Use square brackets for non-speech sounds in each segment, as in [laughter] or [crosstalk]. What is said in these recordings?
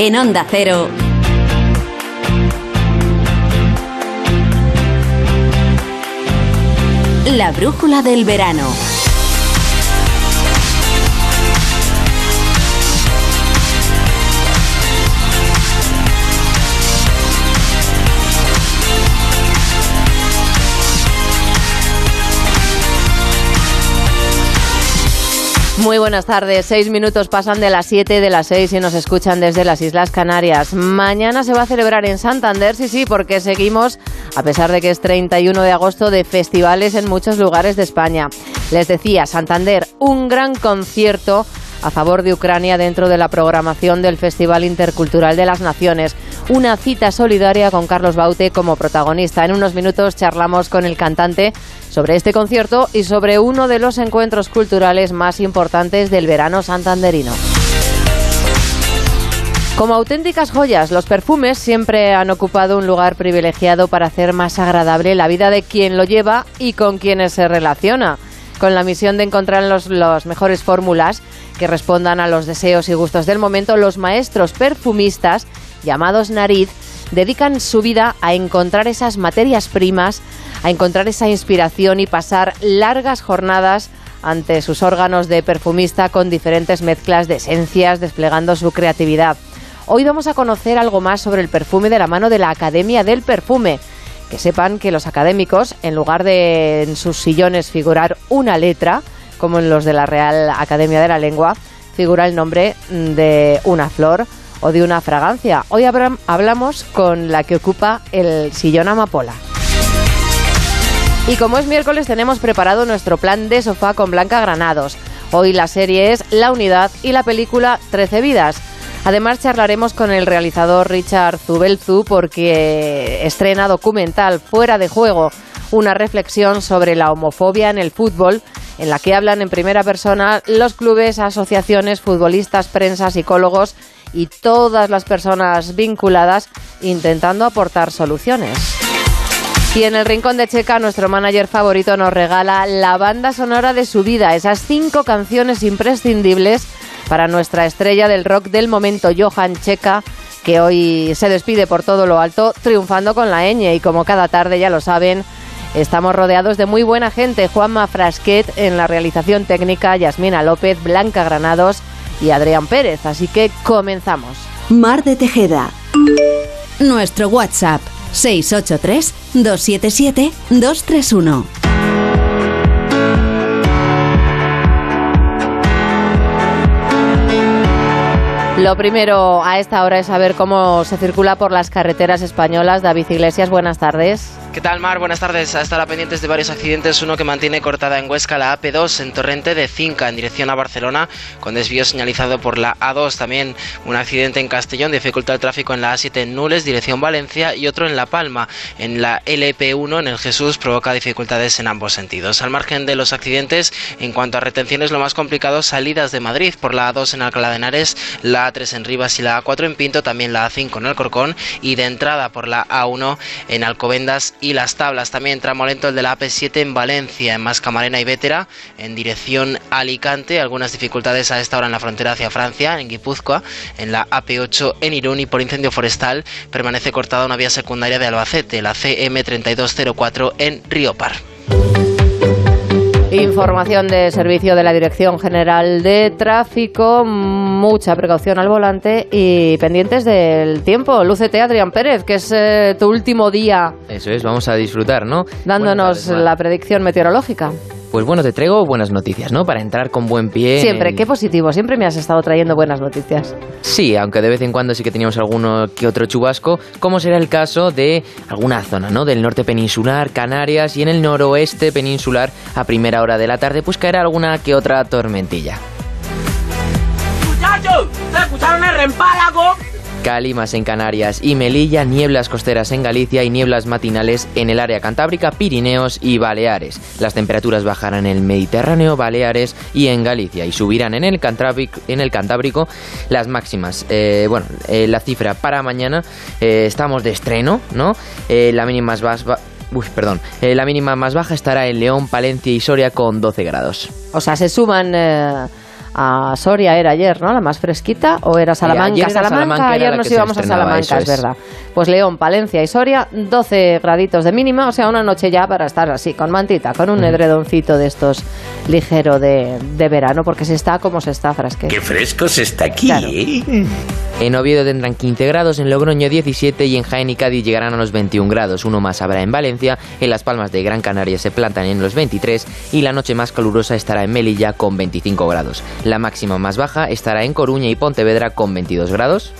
En Onda Cero. La brújula del verano. Muy buenas tardes. Seis minutos pasan de las siete de las seis y nos escuchan desde las Islas Canarias. Mañana se va a celebrar en Santander, sí, sí, porque seguimos, a pesar de que es 31 de agosto, de festivales en muchos lugares de España. Les decía, Santander, un gran concierto a favor de Ucrania dentro de la programación del Festival Intercultural de las Naciones. Una cita solidaria con Carlos Baute como protagonista. En unos minutos charlamos con el cantante sobre este concierto y sobre uno de los encuentros culturales más importantes del verano santanderino. Como auténticas joyas, los perfumes siempre han ocupado un lugar privilegiado para hacer más agradable la vida de quien lo lleva y con quienes se relaciona, con la misión de encontrar las mejores fórmulas que respondan a los deseos y gustos del momento, los maestros perfumistas, llamados nariz, dedican su vida a encontrar esas materias primas, a encontrar esa inspiración y pasar largas jornadas ante sus órganos de perfumista con diferentes mezclas de esencias, desplegando su creatividad. Hoy vamos a conocer algo más sobre el perfume de la mano de la Academia del Perfume. Que sepan que los académicos, en lugar de en sus sillones figurar una letra, como en los de la Real Academia de la Lengua, figura el nombre de una flor o de una fragancia. Hoy hablamos con la que ocupa el sillón amapola. Y como es miércoles tenemos preparado nuestro plan de sofá con Blanca Granados. Hoy la serie es La Unidad y la película Trece Vidas. Además charlaremos con el realizador Richard Zubelzu porque estrena documental Fuera de Juego, una reflexión sobre la homofobia en el fútbol en la que hablan en primera persona los clubes, asociaciones, futbolistas, prensa, psicólogos y todas las personas vinculadas intentando aportar soluciones. Y en el Rincón de Checa, nuestro manager favorito nos regala la banda sonora de su vida, esas cinco canciones imprescindibles para nuestra estrella del rock del momento, Johan Checa, que hoy se despide por todo lo alto, triunfando con la ñ. Y como cada tarde, ya lo saben, estamos rodeados de muy buena gente. Juanma Frasquet en la realización técnica, Yasmina López, Blanca Granados y Adrián Pérez. Así que comenzamos. Mar de Tejeda. Nuestro WhatsApp 683 277 231. Lo primero a esta hora es saber cómo se circula por las carreteras españolas. David Iglesias, buenas tardes. ¿Qué tal, Mar? Buenas tardes. A estar pendientes de varios accidentes. Uno que mantiene cortada en Huesca la AP2 en Torrente de Cinca en dirección a Barcelona, con desvío señalizado por la A2. También un accidente en Castellón dificulta el tráfico en la A7 en Nules, dirección Valencia, y otro en La Palma. En la LP1 en el Jesús provoca dificultades en ambos sentidos. Al margen de los accidentes, en cuanto a retenciones, lo más complicado, salidas de Madrid por la A2 en Alcalá de Henares, la A3 en Rivas y la A4 en Pinto, también la A5 en Alcorcón, y de entrada por la A1 en Alcobendas y las tablas. También tramo lento el de la AP7 en Valencia, en Mascamarena y Vétera, en dirección Alicante. Algunas dificultades a esta hora en la frontera hacia Francia, en Guipúzcoa, en la AP8 en Irún y por incendio forestal permanece cortada una vía secundaria de Albacete, la CM3204 en Riopar. Información de servicio de la Dirección General de Tráfico, mucha precaución al volante y pendientes del tiempo. Lúcete, Adrián Pérez, que es eh, tu último día. Eso es, vamos a disfrutar, ¿no? Dándonos la predicción meteorológica. Pues bueno, te traigo buenas noticias, ¿no? Para entrar con buen pie. Siempre, qué positivo. Siempre me has estado trayendo buenas noticias. Sí, aunque de vez en cuando sí que teníamos alguno que otro chubasco, como será el caso de alguna zona, ¿no? Del norte peninsular, Canarias y en el noroeste peninsular a primera hora de la tarde, pues caerá alguna que otra tormentilla. ¡Muchachos! ¿Se escucharon el rempálago? Calimas en Canarias y Melilla, nieblas costeras en Galicia y nieblas matinales en el área cantábrica, Pirineos y Baleares. Las temperaturas bajarán en el Mediterráneo, Baleares y en Galicia y subirán en el Cantábrico, en el Cantábrico las máximas. Eh, bueno, eh, la cifra para mañana eh, estamos de estreno, ¿no? la mínima más baja... Perdón. la mínima más baja estará en León, Palencia y Soria con 12 grados. O sea, se suman a Soria era ayer, ¿no? La más fresquita, o era Salamanca. ayer era Salamanca, Salamanca, ayer nos íbamos a Salamanca, es es. verdad. Pues León, Palencia y Soria, 12 graditos de mínima, o sea, una noche ya para estar así, con mantita, con un edredoncito de estos ligero de, de verano, porque se está como se está, Frasque. Qué fresco se está aquí, Claro. ¿eh? En Oviedo tendrán 15 grados, en Logroño 17 y en Jaén y Cádiz llegarán a los 21 grados. Uno más habrá en Valencia, en Las Palmas de Gran Canaria se plantan en los 23 y la noche más calurosa estará en Melilla con 25 grados. La máxima más baja estará en Coruña y Pontevedra con 22 grados.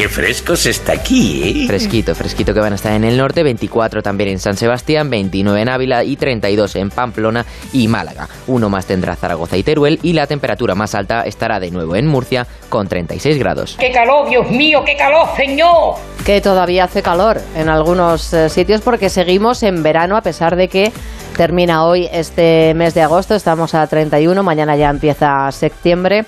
Qué fresco se está aquí, ¿eh? Fresquito, fresquito que van a estar en el norte, 24 también en San Sebastián, 29 en Ávila y 32 en Pamplona y Málaga. Uno más tendrá Zaragoza y Teruel y la temperatura más alta estará de nuevo en Murcia con 36 grados. ¡Qué calor, Dios mío, qué calor, señor! que todavía hace calor en algunos eh, sitios porque seguimos en verano a pesar de que termina hoy este mes de agosto, estamos a 31, mañana ya empieza septiembre.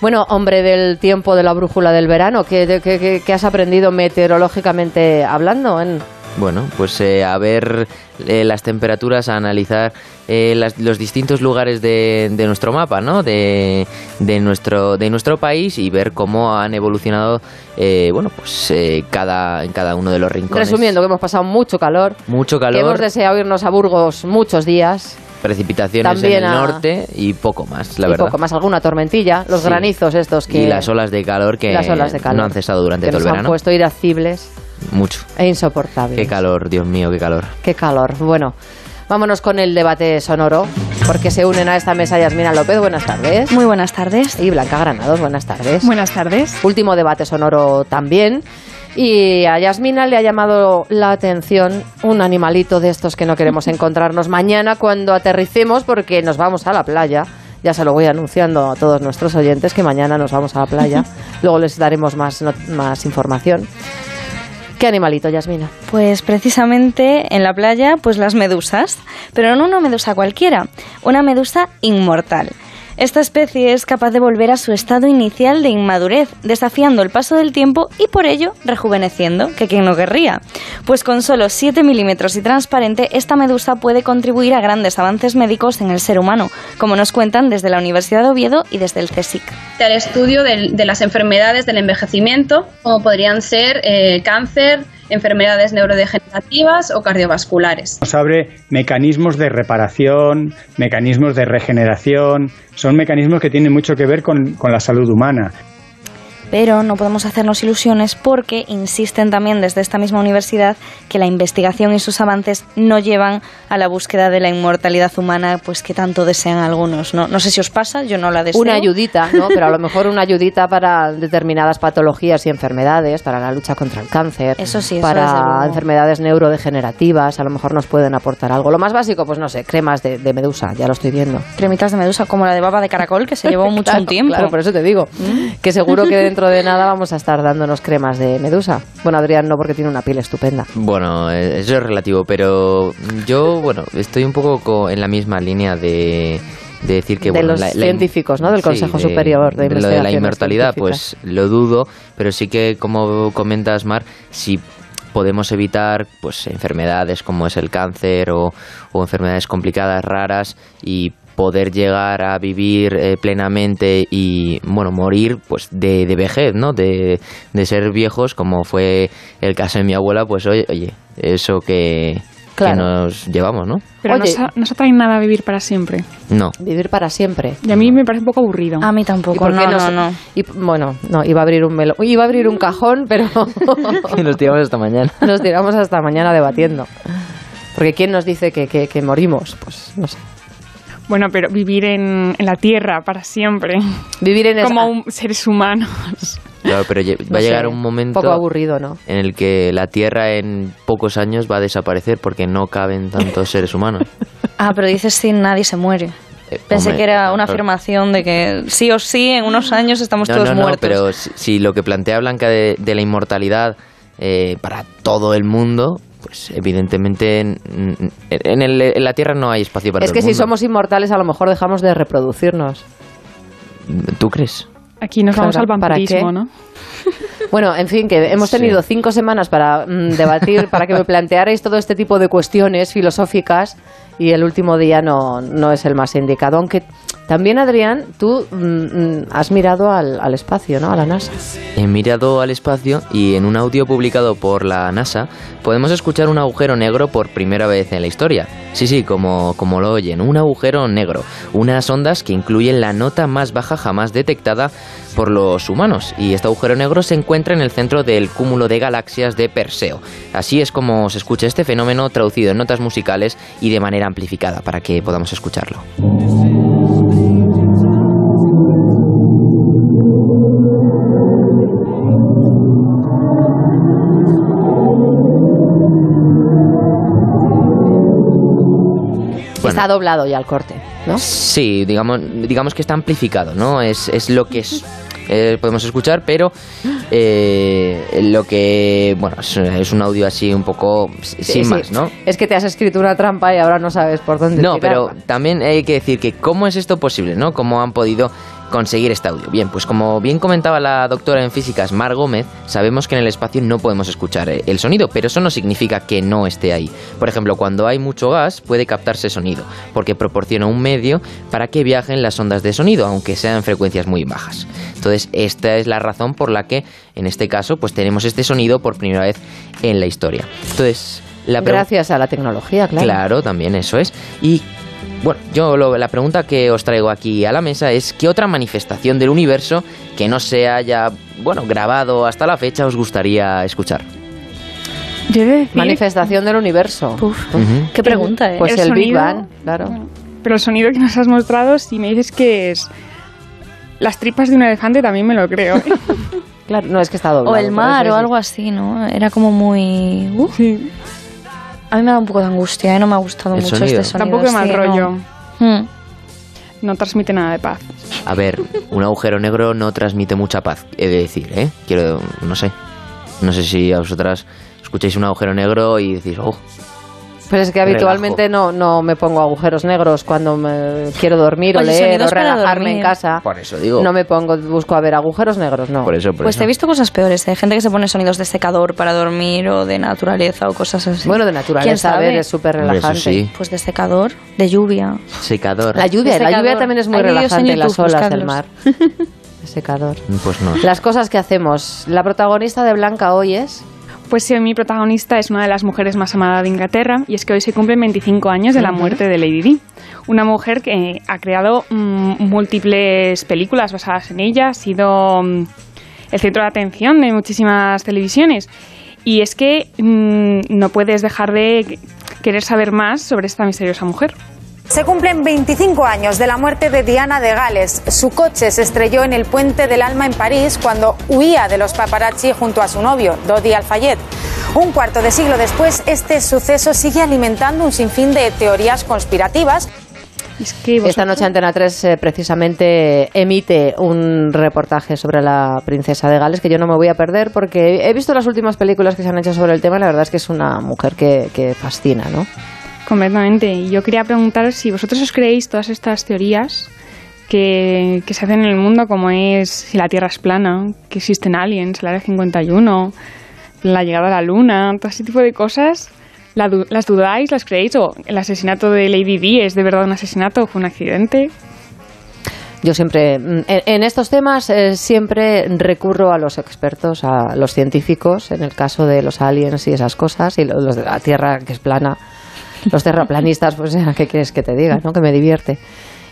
Bueno, hombre del tiempo de la brújula del verano, ¿qué, has aprendido meteorológicamente hablando? En, Bueno, pues eh, a ver eh, las temperaturas, a analizar eh, las- los distintos lugares de, de nuestro mapa, ¿no? De, de nuestro de nuestro país y ver cómo han evolucionado, eh, bueno, pues eh, cada en cada uno de los rincones. resumiendo, que hemos pasado mucho calor, mucho que hemos calor, deseado irnos a Burgos muchos días precipitaciones también en el a- norte y poco más, la y verdad. poco más, alguna tormentilla, los Sí. granizos estos que... y las olas de calor que las olas de calor, no han cesado durante que todo el nos han verano. puesto irascibles Mucho. e insoportables. Qué calor, Dios mío, qué calor. Qué calor. Bueno, vámonos con el debate sonoro, porque se unen a esta mesa Yasmina López, buenas tardes. Muy buenas tardes. Y Blanca Granados, buenas tardes. Buenas tardes. Último debate sonoro también. Y a Yasmina le ha llamado la atención un animalito de estos que no queremos encontrarnos mañana cuando aterricemos, porque nos vamos a la playa. Ya se lo voy anunciando a todos nuestros oyentes que mañana nos vamos a la playa. [laughs] Luego les daremos más, not- más información. ¿Qué animalito, Yasmina? Pues precisamente en la playa, pues las medusas. Pero no una medusa cualquiera, una medusa inmortal. Esta especie es capaz de volver a su estado inicial de inmadurez, desafiando el paso del tiempo y por ello rejuveneciendo, que quien no querría. Pues con solo 7 milímetros y transparente, esta medusa puede contribuir a grandes avances médicos en el ser humano, como nos cuentan desde la Universidad de Oviedo y desde el CSIC. al estudio de, las enfermedades del envejecimiento, como podrían ser eh, cáncer, enfermedades neurodegenerativas o cardiovasculares. Nos abre mecanismos de reparación, mecanismos de regeneración, son mecanismos que tienen mucho que ver con, con la salud humana. Pero no podemos hacernos ilusiones porque insisten también desde esta misma universidad que la investigación y sus avances no llevan a la búsqueda de la inmortalidad humana pues que tanto desean algunos. No, no sé si os pasa, yo no la deseo. Una ayudita, ¿no? Pero a lo mejor una ayudita para determinadas patologías y enfermedades, para la lucha contra el cáncer, Eso sí, eso para enfermedades neurodegenerativas, a lo mejor nos pueden aportar algo. Lo más básico, pues no sé, cremas de, de medusa, ya lo estoy viendo. Cremitas de medusa como la de baba de caracol que se llevó [laughs] mucho Claro, tiempo. Claro, por eso te digo que seguro que dentro de nada vamos a estar dándonos cremas de medusa. Bueno, Adrián no, porque tiene una piel estupenda. Bueno, eh, eso es relativo, pero yo, bueno, estoy un poco co- en la misma línea de, de decir que De bueno, los científicos, ¿no? Del Consejo Superior de Lo de la inmortalidad, pues lo dudo, pero sí que, como comentas, Mar, si podemos evitar pues enfermedades como es el cáncer o, o enfermedades complicadas, raras y poder llegar a vivir eh, plenamente y bueno morir pues de, de vejez no de, de ser viejos como fue el caso de mi abuela pues oye, oye eso que, que nos llevamos no Pero Oye. no, no se atrae nada a vivir para siempre. no Vivir para siempre. Y a mí me parece un poco aburrido. A mí ¿Y tampoco, no, no, se- no. y, bueno, no, iba a abrir un melo, iba a abrir un cajón, pero [laughs] nos tiramos hasta mañana nos tiramos hasta mañana debatiendo. Porque ¿quién nos dice que, que- que morimos? Pues no sé. Bueno, pero vivir en, en la tierra para siempre. Vivir en esa- Como un- seres humanos. Claro, pero lle- no va a llegar sé, un momento poco aburrido, ¿no? en el que la Tierra en pocos años va a desaparecer porque no caben tantos seres humanos. [laughs] Ah, pero dices si nadie se muere. Eh, Pensé hombre, que era una afirmación de que sí o sí en unos años estamos No, todos no, no, muertos. pero si, si lo que plantea Blanca de, de la inmortalidad eh, para todo el mundo, pues evidentemente en, en el- en la Tierra no hay espacio para Es todo que el si somos inmortales a lo mejor dejamos de reproducirnos. ¿Tú crees? Aquí nos vamos al Claro, ¿para vampirismo? ¿no? [laughs] Bueno, en fin, que hemos Sí. tenido cinco semanas para mm, debatir, [laughs] para que me plantearais todo este tipo de cuestiones filosóficas y el último día no, no es el más indicado. Aunque También, Adrián, tú mm, mm, has mirado al, al espacio, ¿no? A la NASA. He mirado al espacio y en un audio publicado por la NASA podemos escuchar un agujero negro por primera vez en la historia. Sí, sí, como, como lo oyen, un agujero negro. Unas ondas que incluyen la nota más baja jamás detectada por los humanos. Y este agujero negro se encuentra en el centro del cúmulo de galaxias de Perseo. Así es como se escucha este fenómeno traducido en notas musicales y de manera amplificada para que podamos escucharlo. Está doblado ya el corte, ¿no? Sí, digamos, digamos que está amplificado, ¿no? Es, es lo que es, eh, podemos escuchar, pero eh, lo que, bueno, es, es un audio así un poco sin Sí, sí. más, ¿no? Es que te has escrito una trampa y ahora no sabes por dónde No, pero también hay que decir que cómo es esto posible, ¿no? ¿Cómo han podido conseguir este audio? Bien, pues como bien comentaba la doctora en físicas Mar Gómez, sabemos que en el espacio no podemos escuchar eh, el sonido, pero eso no significa que no esté ahí. Por ejemplo, cuando hay mucho gas puede captarse sonido, porque proporciona un medio para que viajen las ondas de sonido, aunque sean en frecuencias muy bajas. Entonces, esta es la razón por la que en este caso pues tenemos este sonido por primera vez en la historia. Entonces, la Gracias a la tecnología, claro. Claro, también eso es. Y bueno, yo lo- la pregunta que os traigo aquí a la mesa es ¿qué otra manifestación del universo que no se haya, bueno, grabado hasta la fecha os gustaría escuchar? Yo he de decir, Manifestación del universo. Qué pregunta, ¿eh? Pues El el, Big Bang, claro. pero el sonido que nos has mostrado, si me dices que es las tripas de un elefante, también me lo creo. ¿eh? [laughs] Claro, no es que está doblado. O el mar o algo así, ¿no? Era como muy... Uf. Sí. A mí me da un poco de angustia, ¿eh? No me ha gustado mucho sonido. este sonido. Tampoco de mal sí, no. rollo. Hmm. No transmite nada de paz. A ver, un agujero negro no transmite mucha paz, he de decir, ¿eh? Quiero, no sé. No sé si a vosotras escucháis un agujero negro y decís, oh, Pero es que habitualmente no, no me pongo agujeros negros cuando me quiero dormir Oye, o leer o relajarme en casa. por eso digo. No me pongo, busco a ver agujeros negros, no. Por eso, por Pues eso. te he visto cosas peores, ¿eh? Hay gente que se pone sonidos de secador para dormir o de naturaleza o cosas así. Bueno, de ¿Quién naturaleza, a sabe? ver, es súper relajante. sí. Pues de secador, de lluvia. Secador. La lluvia, la lluvia también es muy Hay vídeos en relajante, las olas del mar. [laughs] De secador. Pues no. Las cosas que hacemos. La protagonista de Blanca hoy es... Pues sí, mi protagonista es una de las mujeres más amadas de Inglaterra y es que hoy se cumplen 25 años de la muerte de Lady Di. Una mujer que ha creado mm, múltiples películas basadas en ella, ha sido mm, el centro de atención de muchísimas televisiones. Y es que mm, no puedes dejar de querer saber más sobre esta misteriosa mujer. Se cumplen 25 años de la muerte de Diana de Gales. Su coche se estrelló en el Puente del Alma en París cuando huía de los paparazzi junto a su novio, Dodi Al-Fayed. Un cuarto de siglo después, este suceso sigue alimentando un sinfín de teorías conspirativas. Es que Esta noche Antena 3 eh, precisamente emite un reportaje sobre la princesa de Gales que yo no me voy a perder porque he visto las últimas películas que se han hecho sobre el tema y la verdad es que es una mujer que, que fascina, ¿no? Completamente. Yo quería preguntaros si vosotros os creéis todas estas teorías que, se hacen en el mundo, como es si la Tierra es plana, que existen aliens, el Área 51, la llegada a la Luna, todo ese tipo de cosas. ¿La du- ¿Las dudáis? ¿Las creéis? ¿O el asesinato de Lady Di es de verdad un asesinato o fue un accidente? Yo siempre, mm, en, en estos temas, eh, siempre recurro a los expertos, a los científicos, en el caso de los aliens y esas cosas, y lo- los de la Tierra que es plana. Los terraplanistas, pues, [laughs] ¿qué quieres que te diga? ¿no? Que me divierte.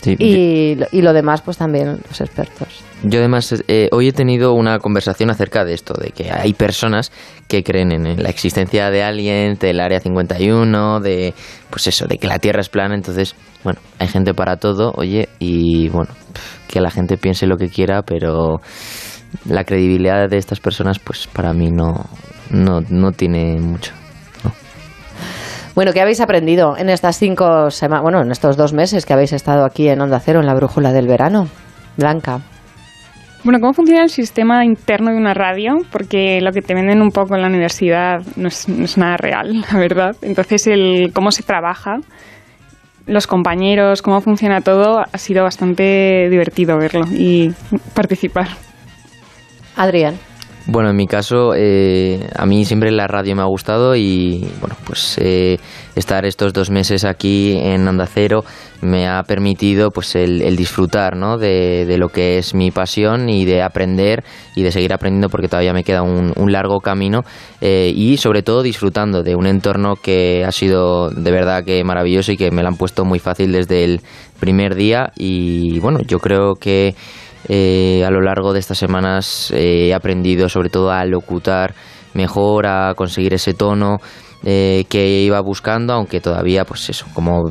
Sí, Y, lo- y lo demás, pues también los expertos. Yo además eh, hoy he tenido una conversación acerca de esto, de que hay personas que creen en, en la existencia de aliens, del Área 51, de pues eso, de que la Tierra es plana, entonces, bueno, hay gente para todo, oye, y bueno, que la gente piense lo que quiera, pero la credibilidad de estas personas, pues para mí no, no, no tiene mucho. Bueno, ¿qué habéis aprendido en estas cinco semanas, bueno, en estos dos meses que habéis estado aquí en Onda Cero, en la brújula del verano? Blanca. Bueno, ¿cómo funciona el sistema interno de una radio? Porque lo que te venden un poco en la universidad no es, no es nada real, [laughs] la verdad. Entonces, el cómo se trabaja, los compañeros, cómo funciona todo, ha sido bastante divertido verlo y participar. Adrián. Bueno, en mi caso, eh, a mí siempre la radio me ha gustado y bueno, pues eh, estar estos dos meses aquí en Onda Cero me ha permitido pues el, disfrutar ¿no? de, lo que es mi pasión y de aprender y de seguir aprendiendo porque todavía me queda un, largo camino eh, y sobre todo disfrutando de un entorno que ha sido de verdad que maravilloso y que me lo han puesto muy fácil desde el primer día y bueno, yo creo que eh, a lo largo de estas semanas eh, he aprendido sobre todo a locutar mejor, a conseguir ese tono eh, que iba buscando, aunque todavía, pues eso, como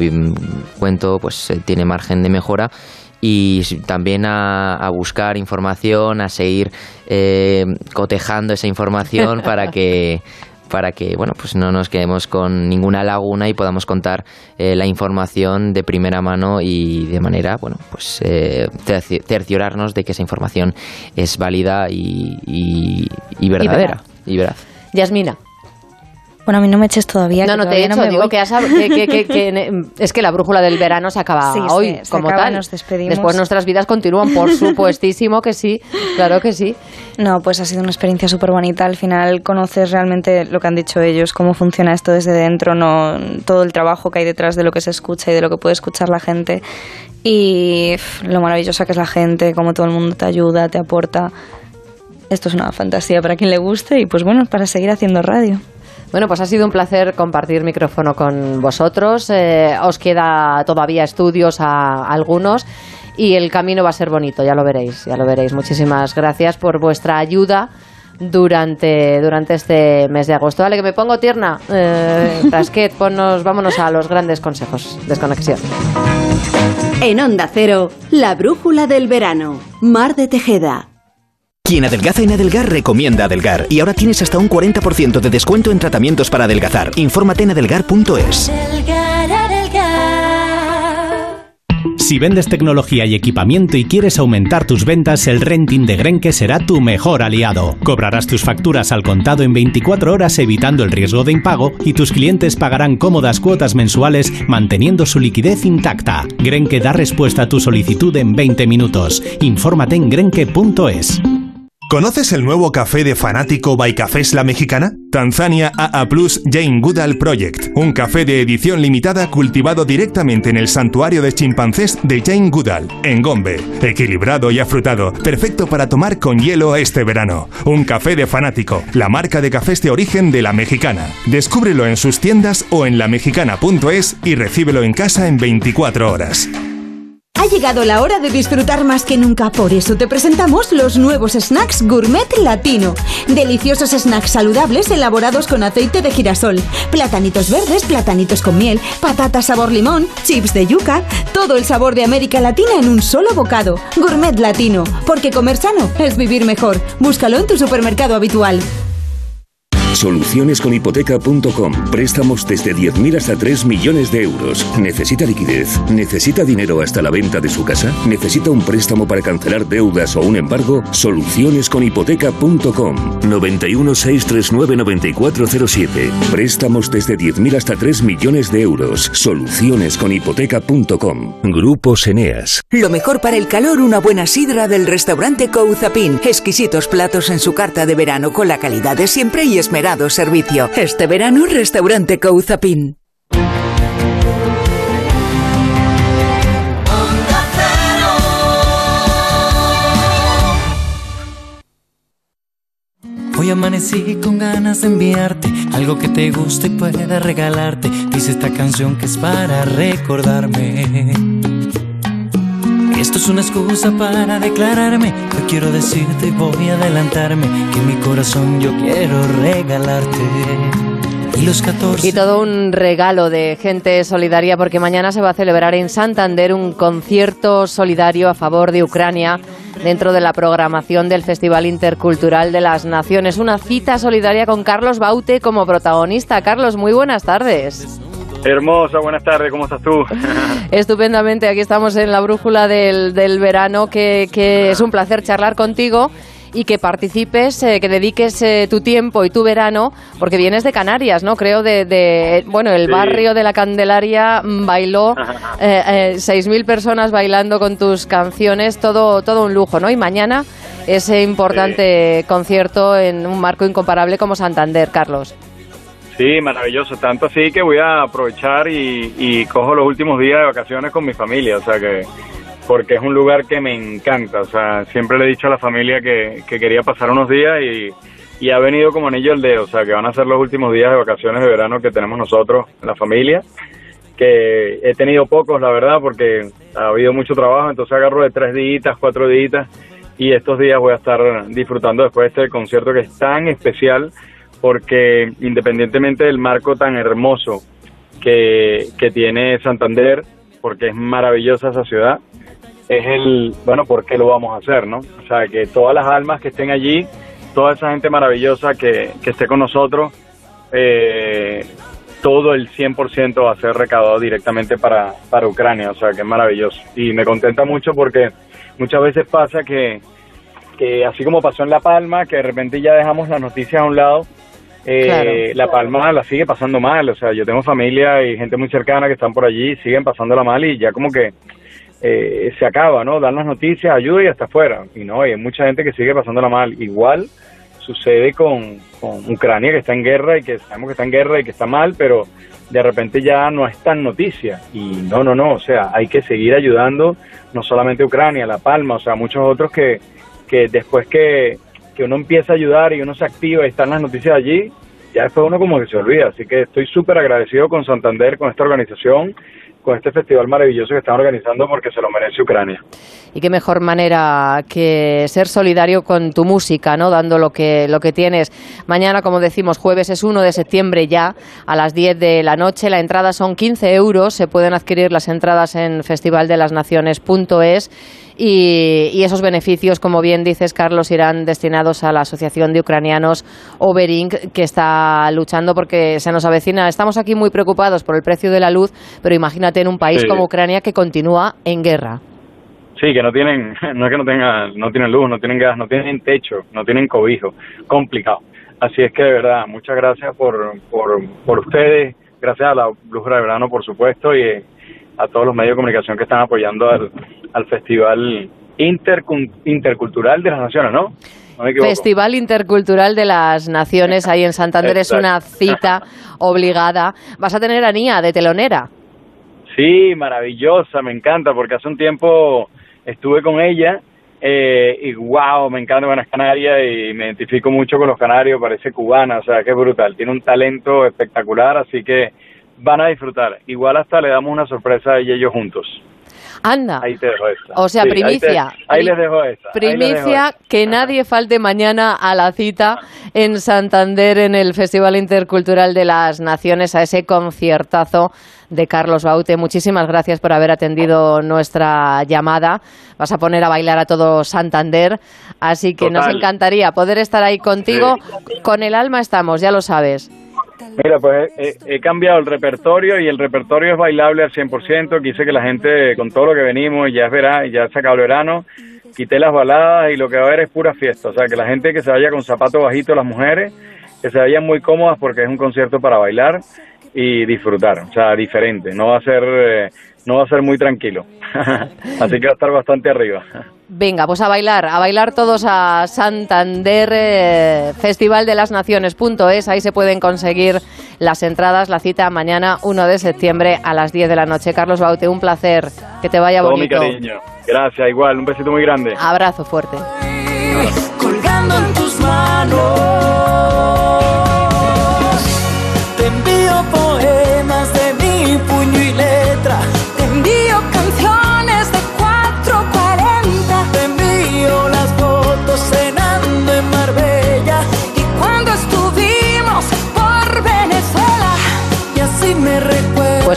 cuento, pues tiene margen de mejora. Y también a, buscar información, a seguir cotejando esa información [laughs] para que para que bueno pues no nos quedemos con ninguna laguna y podamos contar eh, la información de primera mano y de manera bueno pues eh, cerciorarnos de que esa información es válida y, verdadera y veraz. Yasmina. Bueno, a mí no me eches todavía. No, no te he hecho, digo que, [laughs] es que la brújula del verano se acaba hoy, como tal. Nos despedimos. Después nuestras vidas continúan, por [laughs] supuestísimo que sí, claro que sí. No, pues ha sido una experiencia súper bonita. Al final conoces realmente lo que han dicho ellos, cómo funciona esto desde dentro, no todo el trabajo que hay detrás de lo que se escucha y de lo que puede escuchar la gente. Y lo maravillosa que es la gente, cómo todo el mundo te ayuda, te aporta. Esto es una fantasía para quien le guste y pues bueno, para seguir haciendo radio. Bueno, pues ha sido un placer compartir micrófono con vosotros. Eh, os queda todavía estudios a, algunos y el camino va a ser bonito, ya lo veréis, ya lo veréis. Muchísimas gracias por vuestra ayuda durante, durante este mes de agosto. Vale, que me pongo tierna. Eh, ponnos, vámonos a los grandes consejos. Desconexión. En Onda Cero, la brújula del verano. Mar de Tejeda. Quien adelgaza en Adelgar recomienda Adelgar y ahora tienes hasta un 40% de descuento en tratamientos para adelgazar. Infórmate en adelgar.es. Si vendes tecnología y equipamiento y quieres aumentar tus ventas, el renting de Grenke será tu mejor aliado. Cobrarás tus facturas al contado en 24 horas evitando el riesgo de impago y tus clientes pagarán cómodas cuotas mensuales manteniendo su liquidez intacta. Grenke da respuesta a tu solicitud en 20 minutos. Infórmate en grenke.es. ¿Conoces el nuevo café de fanático by Cafés La Mexicana? Tanzania AA Plus Jane Goodall Project, un café de edición limitada cultivado directamente en el santuario de chimpancés de Jane Goodall, en Gombe. Equilibrado y afrutado, perfecto para tomar con hielo este verano. Un café de fanático, la marca de cafés de origen de La Mexicana. Descúbrelo en sus tiendas o en lamexicana.es y recíbelo en casa en 24 horas. Ha llegado la hora de disfrutar más que nunca, por eso te presentamos los nuevos snacks gourmet latino. Deliciosos snacks saludables elaborados con aceite de girasol, platanitos verdes, platanitos con miel, patatas sabor limón, chips de yuca, todo el sabor de América Latina en un solo bocado. Gourmet latino, porque comer sano es vivir mejor. Búscalo en tu supermercado habitual. Solucionesconhipoteca.com. Préstamos desde 10.000 hasta 3 millones de euros. ¿Necesita liquidez? ¿Necesita dinero hasta la venta de su casa? ¿Necesita un préstamo para cancelar deudas o un embargo? Solucionesconhipoteca.com. 91 639 9407. Préstamos desde 10.000 hasta 3 millones de euros. Solucionesconhipoteca.com. Grupos Eneas. Lo mejor para el calor, una buena sidra del restaurante Couzapin. Exquisitos platos en su carta de verano con la calidad de siempre y esmeralda servicio. Este verano, Restaurante Couzapin. Hoy amanecí con ganas de enviarte algo que te guste y pueda regalarte. Dice esta canción que es para recordarme. Esto es una excusa para declararme. Yo quiero decirte y voy a adelantarme que mi corazón yo quiero regalarte. Y, los 14... y todo un regalo de gente solidaria porque mañana se va a celebrar en Santander un concierto solidario a favor de Ucrania dentro de la programación del Festival Intercultural de las Naciones. Una cita solidaria con Carlos Baute como protagonista. Carlos, muy buenas tardes. Hermosa, buenas tardes, ¿cómo estás tú? [laughs] Estupendamente, aquí estamos en la brújula del, del verano, que, que, es un placer charlar contigo y que participes, eh, que dediques eh, tu tiempo y tu verano, porque vienes de Canarias, ¿no? Creo de, bueno, el barrio de la Candelaria bailó, eh, 6.000 personas bailando con tus canciones, todo, todo un lujo, ¿no? Y mañana ese importante concierto en un marco incomparable como Santander, Carlos. Sí, maravilloso. Tanto así que voy a aprovechar y, cojo los últimos días de vacaciones con mi familia. O sea que porque es un lugar que me encanta. O sea, siempre le he dicho a la familia que, que quería pasar unos días y, ha venido como anillo el dedo. O sea, que van a ser los últimos días de vacaciones de verano que tenemos nosotros, la familia. Que he tenido pocos, la verdad, porque ha habido mucho trabajo. Entonces agarro de tres días, cuatro días. Y estos días voy a estar disfrutando después de este concierto que es tan especial porque independientemente del marco tan hermoso que, que tiene Santander, porque es maravillosa esa ciudad, es el, bueno, ¿por qué lo vamos a hacer, no? O sea, que todas las almas que estén allí, toda esa gente maravillosa que, que esté con nosotros, eh, todo el 100% va a ser recaudado directamente para, para Ucrania, o sea, que es maravilloso. Y me contenta mucho porque muchas veces pasa que, que así como pasó en La Palma, que de repente ya dejamos las noticias a un lado, eh, Claro. La Palma la sigue pasando mal, o sea, yo tengo familia y gente muy cercana que están por allí, siguen pasándola mal y ya como que eh, se acaba, ¿no? Dan las noticias, ayuda y hasta afuera. Y no, hay mucha gente que sigue pasándola mal. Igual sucede con, con Ucrania que está en guerra y que sabemos que está en guerra y que está mal, pero de repente ya no es tan noticia. Y no, no, no, o sea, hay que seguir ayudando, no solamente Ucrania, La Palma, o sea, muchos otros que, que después que, que uno empieza a ayudar y uno se activa y están las noticias allí, ya después uno como que se olvida. Así que estoy súper agradecido con Santander, con esta organización, con este festival maravilloso que están organizando porque se lo merece Ucrania. Y qué mejor manera que ser solidario con tu música, ¿no? Dando lo que, lo que tienes. Mañana, como decimos, jueves es 1 de septiembre ya, a las 10 de la noche. La entrada son 15 euros. Se pueden adquirir las entradas en festivaldelasnaciones.es. Y, y esos beneficios, como bien dices, Carlos, irán destinados a la Asociación de Ucranianos Overink, que está luchando porque se nos avecina. Estamos aquí muy preocupados por el precio de la luz, pero imagínate en un país Sí. como Ucrania que continúa en guerra. Sí, que no tienen, [laughs] no es que no tengan, no tienen luz, no tienen gas, no tienen techo, no tienen cobijo, complicado. Así es que de verdad, muchas gracias por, por, por ustedes, gracias a la Brújula de Verano, por supuesto, y a todos los medios de comunicación que están apoyando al, al Festival Intercultural de las Naciones, ¿no? Festival Intercultural de las Naciones ahí en Santander es una cita [laughs] obligada. Vas a tener a Nia de telonera. Sí, maravillosa, me encanta, porque hace un tiempo estuve con ella eh, y wow, me encanta Buenas Canarias y me identifico mucho con los canarios, parece cubana, o sea, que brutal, tiene un talento espectacular, así que van a disfrutar. Igual hasta le damos una sorpresa a ella y yo juntos. Anda. Ahí te dejo esta. O sea, Sí, ahí te- primicia. Ahí, les dejo esta. ahí les dejo Primicia, esta. que nadie falte mañana a la cita en Santander en el Festival Intercultural de las Naciones, a ese conciertazo de Carlos Baute. Muchísimas gracias por haber atendido nuestra llamada. Vas a poner a bailar a todo Santander, así que nos encantaría poder estar ahí contigo. Con el alma estamos, ya lo sabes. Mira, pues he, he cambiado el repertorio y el repertorio es bailable al 100%. Quise que la gente, con todo lo que venimos, ya es verano, ya se acabó el verano, quité las baladas y lo que va a haber es pura fiesta. O sea, que la gente que se vaya con zapatos bajitos, las mujeres, que se vayan muy cómodas porque es un concierto para bailar y disfrutar. O sea, diferente. No va a ser, eh, no va a ser muy tranquilo. [laughs] Así que va a estar bastante arriba. Venga, pues a bailar, a bailar todos a Santander, eh, Festival de las Naciones.es, ahí se pueden conseguir las entradas, la cita mañana 1 de septiembre a las 10 de la noche. Carlos Baute, un placer, que te vaya Todo mi bonito. cariño. Gracias, igual. Un besito muy grande. Abrazo fuerte. colgando en tus manos.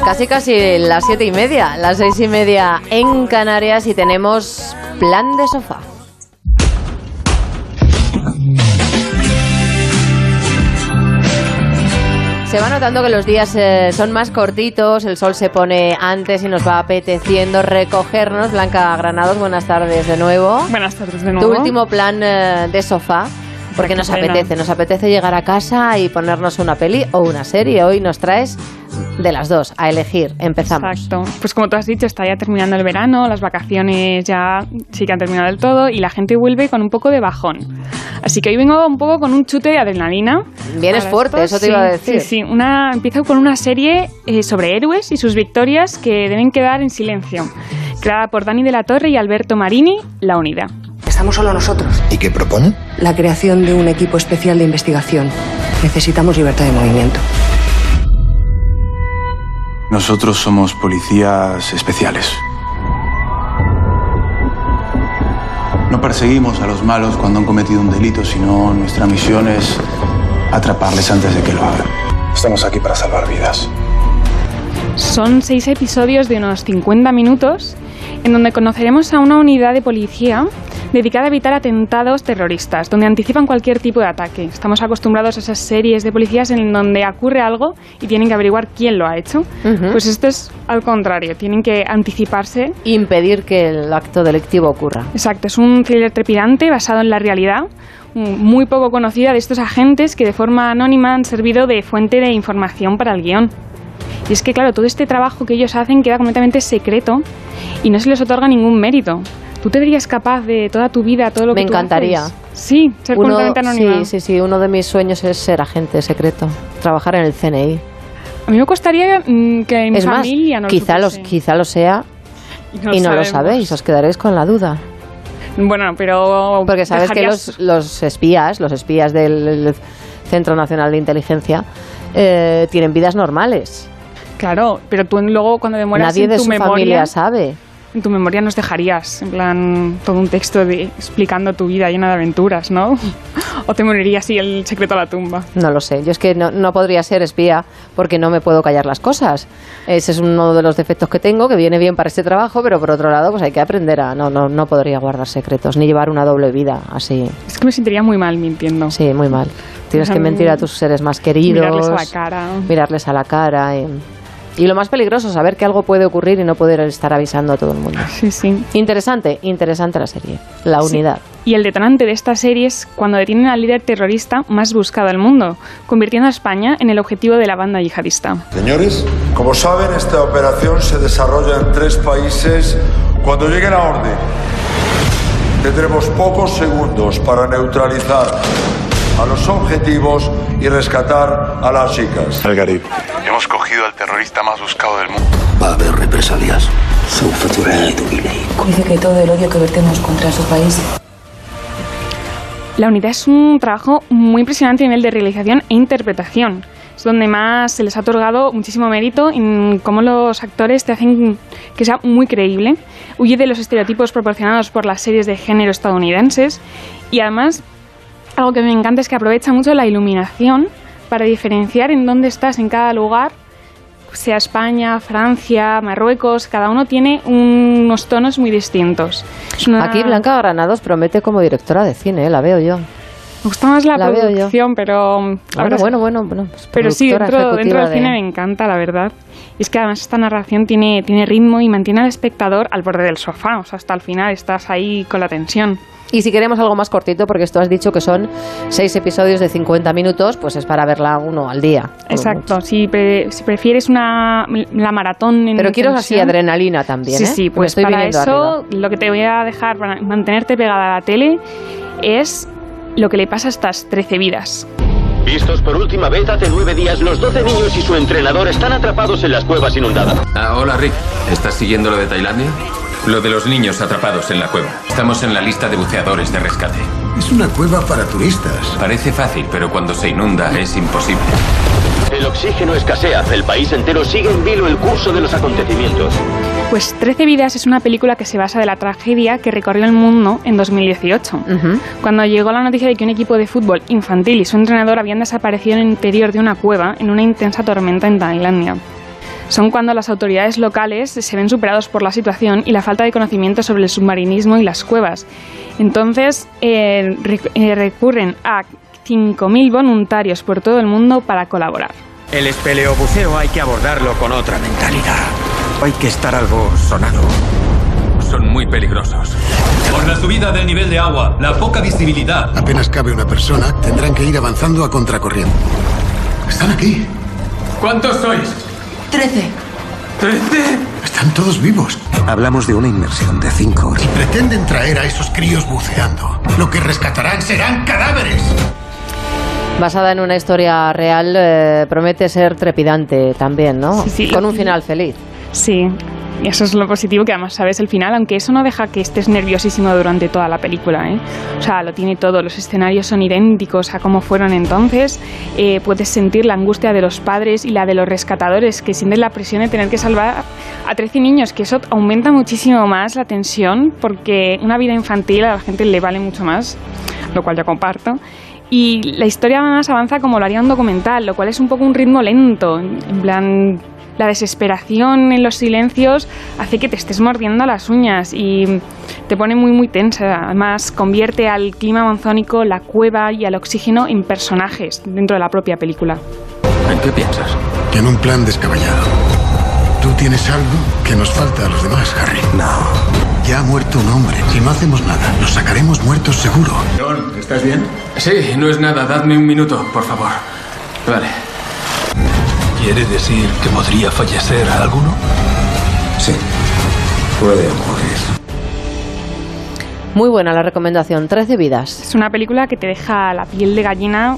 Casi casi las siete y media, las seis y media en Canarias y tenemos plan de sofá. Se va notando que los días eh, son más cortitos, el sol se pone antes y nos va apeteciendo recogernos. Blanca Granados, buenas tardes de nuevo. Buenas tardes de Tu nuevo. último plan eh, de sofá Porque nos Pena. apetece, nos apetece llegar a casa y ponernos una peli o una serie. Hoy nos traes de las dos, a elegir. Empezamos. Exacto. Pues como tú has dicho, está ya terminando el verano, las vacaciones ya sí que han terminado del todo y la gente vuelve con un poco de bajón. Así que hoy vengo un poco con un chute de adrenalina. Vienes fuerte, esto, eso te iba a sí, decir. Sí, sí. Una, empiezo con una serie eh, sobre héroes y sus victorias que deben quedar en silencio. Creada por Dani de la Torre y Alberto Marini, La Unidad. Estamos solo nosotros. ¿Y qué propone? La creación de un equipo especial de investigación. Necesitamos libertad de movimiento. Nosotros somos policías especiales. No perseguimos a los malos cuando han cometido un delito, sino nuestra misión es atraparles antes de que lo hagan. Estamos aquí para salvar vidas. Son seis episodios de unos 50 minutos en donde conoceremos a una unidad de policía dedicada a evitar atentados terroristas, donde anticipan cualquier tipo de ataque. Estamos acostumbrados a esas series de policías en donde ocurre algo y tienen que averiguar quién lo ha hecho. Pues esto es al contrario, tienen que anticiparse. Impedir que el acto delictivo ocurra. Exacto, es un thriller trepidante basado en la realidad, muy poco conocida de estos agentes que de forma anónima han servido de fuente de información para el guion. Y es que, claro, todo este trabajo que ellos hacen queda completamente secreto y no se les otorga ningún mérito. ¿Tú te verías capaz de toda tu vida, todo lo Me que tú encantaría. haces? Sí, ser Uno- completamente anónima. sí, sí, sí. Uno de mis sueños es ser agente secreto. Trabajar en el CNI. A mí me costaría mm, que mi es más, familia no quizá, lo los, quizá lo sea Y y no lo sabéis. Os quedaréis con la duda. Bueno, pero... Porque sabes que dejarías- los, los espías, los espías del Centro Nacional de Inteligencia, eh, tienen vidas normales. Claro, pero tú luego cuando demueras Nadie en de tu su memoria... familia sabe. En tu memoria nos dejarías, en plan, todo un texto de, explicando tu vida llena de aventuras, ¿no? [laughs] o te morirías así el secreto a la tumba. No lo sé. Yo es que no, no podría ser espía porque no me puedo callar las cosas. Ese es uno de los defectos que tengo, que viene bien para este trabajo, pero por otro lado, pues hay que aprender a. No, no, no podría guardar secretos ni llevar una doble vida así. Es que me sentiría muy mal mintiendo. Sí, muy mal. Tienes que mentir a tus seres más queridos. Mirarles a la cara. Mirarles a la cara. Y, y lo más peligroso, saber que algo puede ocurrir y no poder estar avisando a todo el mundo. Sí, sí. Interesante, interesante la serie. La Sí. unidad. Y el detonante de esta serie es cuando detienen al líder terrorista más buscado del mundo, convirtiendo a España en el objetivo de la banda yihadista. Señores, como saben, esta operación se desarrolla en tres países. Cuando llegue la orden, tendremos pocos segundos para neutralizar a los objetivos y rescatar a las chicas. Algarib, hemos cogido al terrorista más buscado del mundo. Va a haber represalias. Dice que todo el odio que vertemos contra su país La unidad es un trabajo muy impresionante a nivel de realización e interpretación. Es donde más se les ha otorgado muchísimo mérito en cómo los actores te hacen que sea muy creíble. Huye de los estereotipos proporcionados por las series de género estadounidenses y además algo que me encanta es que aprovecha mucho la iluminación para diferenciar en dónde estás en cada lugar, sea España, Francia, Marruecos, cada uno tiene unos tonos muy distintos. Una- Aquí Blanca Granados promete como directora de cine, ¿eh? la veo yo. Me gusta más la, La producción, pero... Bueno, bueno, bueno, bueno, pues Pero sí, dentro, dentro del de- cine me encanta, la verdad. Y es que además esta narración tiene, tiene ritmo y mantiene al espectador al borde del sofá. O sea, hasta el final estás ahí con la tensión. Y si queremos algo más cortito, porque esto has dicho que son seis episodios de 50 minutos, pues es para verla uno al día. Exacto. Si, pre- si prefieres una la maratón en Pero quiero así adrenalina también, Sí, ¿eh? sí, pues estoy para eso arriba. lo que te voy a dejar para mantenerte pegada a la tele es lo que le pasa a estas 13 vidas. Vistos por última vez hace nueve días, los 12 niños y su entrenador están atrapados en las cuevas inundadas. Ah, hola Rick. ¿Estás siguiendo lo de Tailandia? Lo de los niños atrapados en la cueva. Estamos en la lista de buceadores de rescate. Es una cueva para turistas. Parece fácil, pero cuando se inunda es imposible. El oxígeno escasea, el país entero sigue en vilo el curso de los acontecimientos. Pues 13 vidas es una película que se basa de la tragedia que recorrió el mundo en 2018. Cuando llegó la noticia de que un equipo de fútbol infantil y su entrenador habían desaparecido en el interior de una cueva en una intensa tormenta en Tailandia. Son cuando las autoridades locales se ven superados por la situación y la falta de conocimiento sobre el submarinismo y las cuevas. Entonces eh, eh, recurren a 5.000 voluntarios por todo el mundo para colaborar. El espeleobuceo hay que abordarlo con otra mentalidad. Hay que estar algo sonado. son muy peligrosos. Por la subida del nivel de agua, la poca visibilidad. Apenas cabe una persona, tendrán que ir avanzando a contracorriente. Están aquí. ¿Cuántos sois? Trece. ¿Trece? Están todos vivos. Hablamos de una inmersión de cinco horas. Y pretenden traer a esos críos buceando. Lo que rescatarán serán cadáveres. Basada en una historia real, eh, promete ser trepidante también, ¿no? Sí, sí. Con un final feliz. Sí, y eso es lo positivo, que además sabes el final, aunque eso no deja que estés nerviosísimo durante toda la película. ¿eh? O sea, lo tiene todo, los escenarios son idénticos a cómo fueron entonces, eh, puedes sentir la angustia de los padres y la de los rescatadores, que sienten la presión de tener que salvar a 13 niños, que eso aumenta muchísimo más la tensión, porque una vida infantil a la gente le vale mucho más, lo cual yo comparto. Y la historia además avanza como lo haría un documental, lo cual es un poco un ritmo lento. En plan, la desesperación en los silencios hace que te estés mordiendo las uñas y te pone muy muy tensa. Además, convierte al clima amazónico, la cueva y al oxígeno en personajes dentro de la propia película. ¿En qué piensas? Que en un plan descabellado. Tú tienes algo que nos falta a los demás, Harry. No. Ya ha muerto un hombre. Si no hacemos nada, los sacaremos muertos seguro. John, ¿estás bien? Sí, no es nada. Dadme un minuto, por favor. Vale. ¿Quiere decir que podría fallecer a alguno? Sí. Puede ocurrir. Muy buena la recomendación, 13 vidas. Es una película que te deja la piel de gallina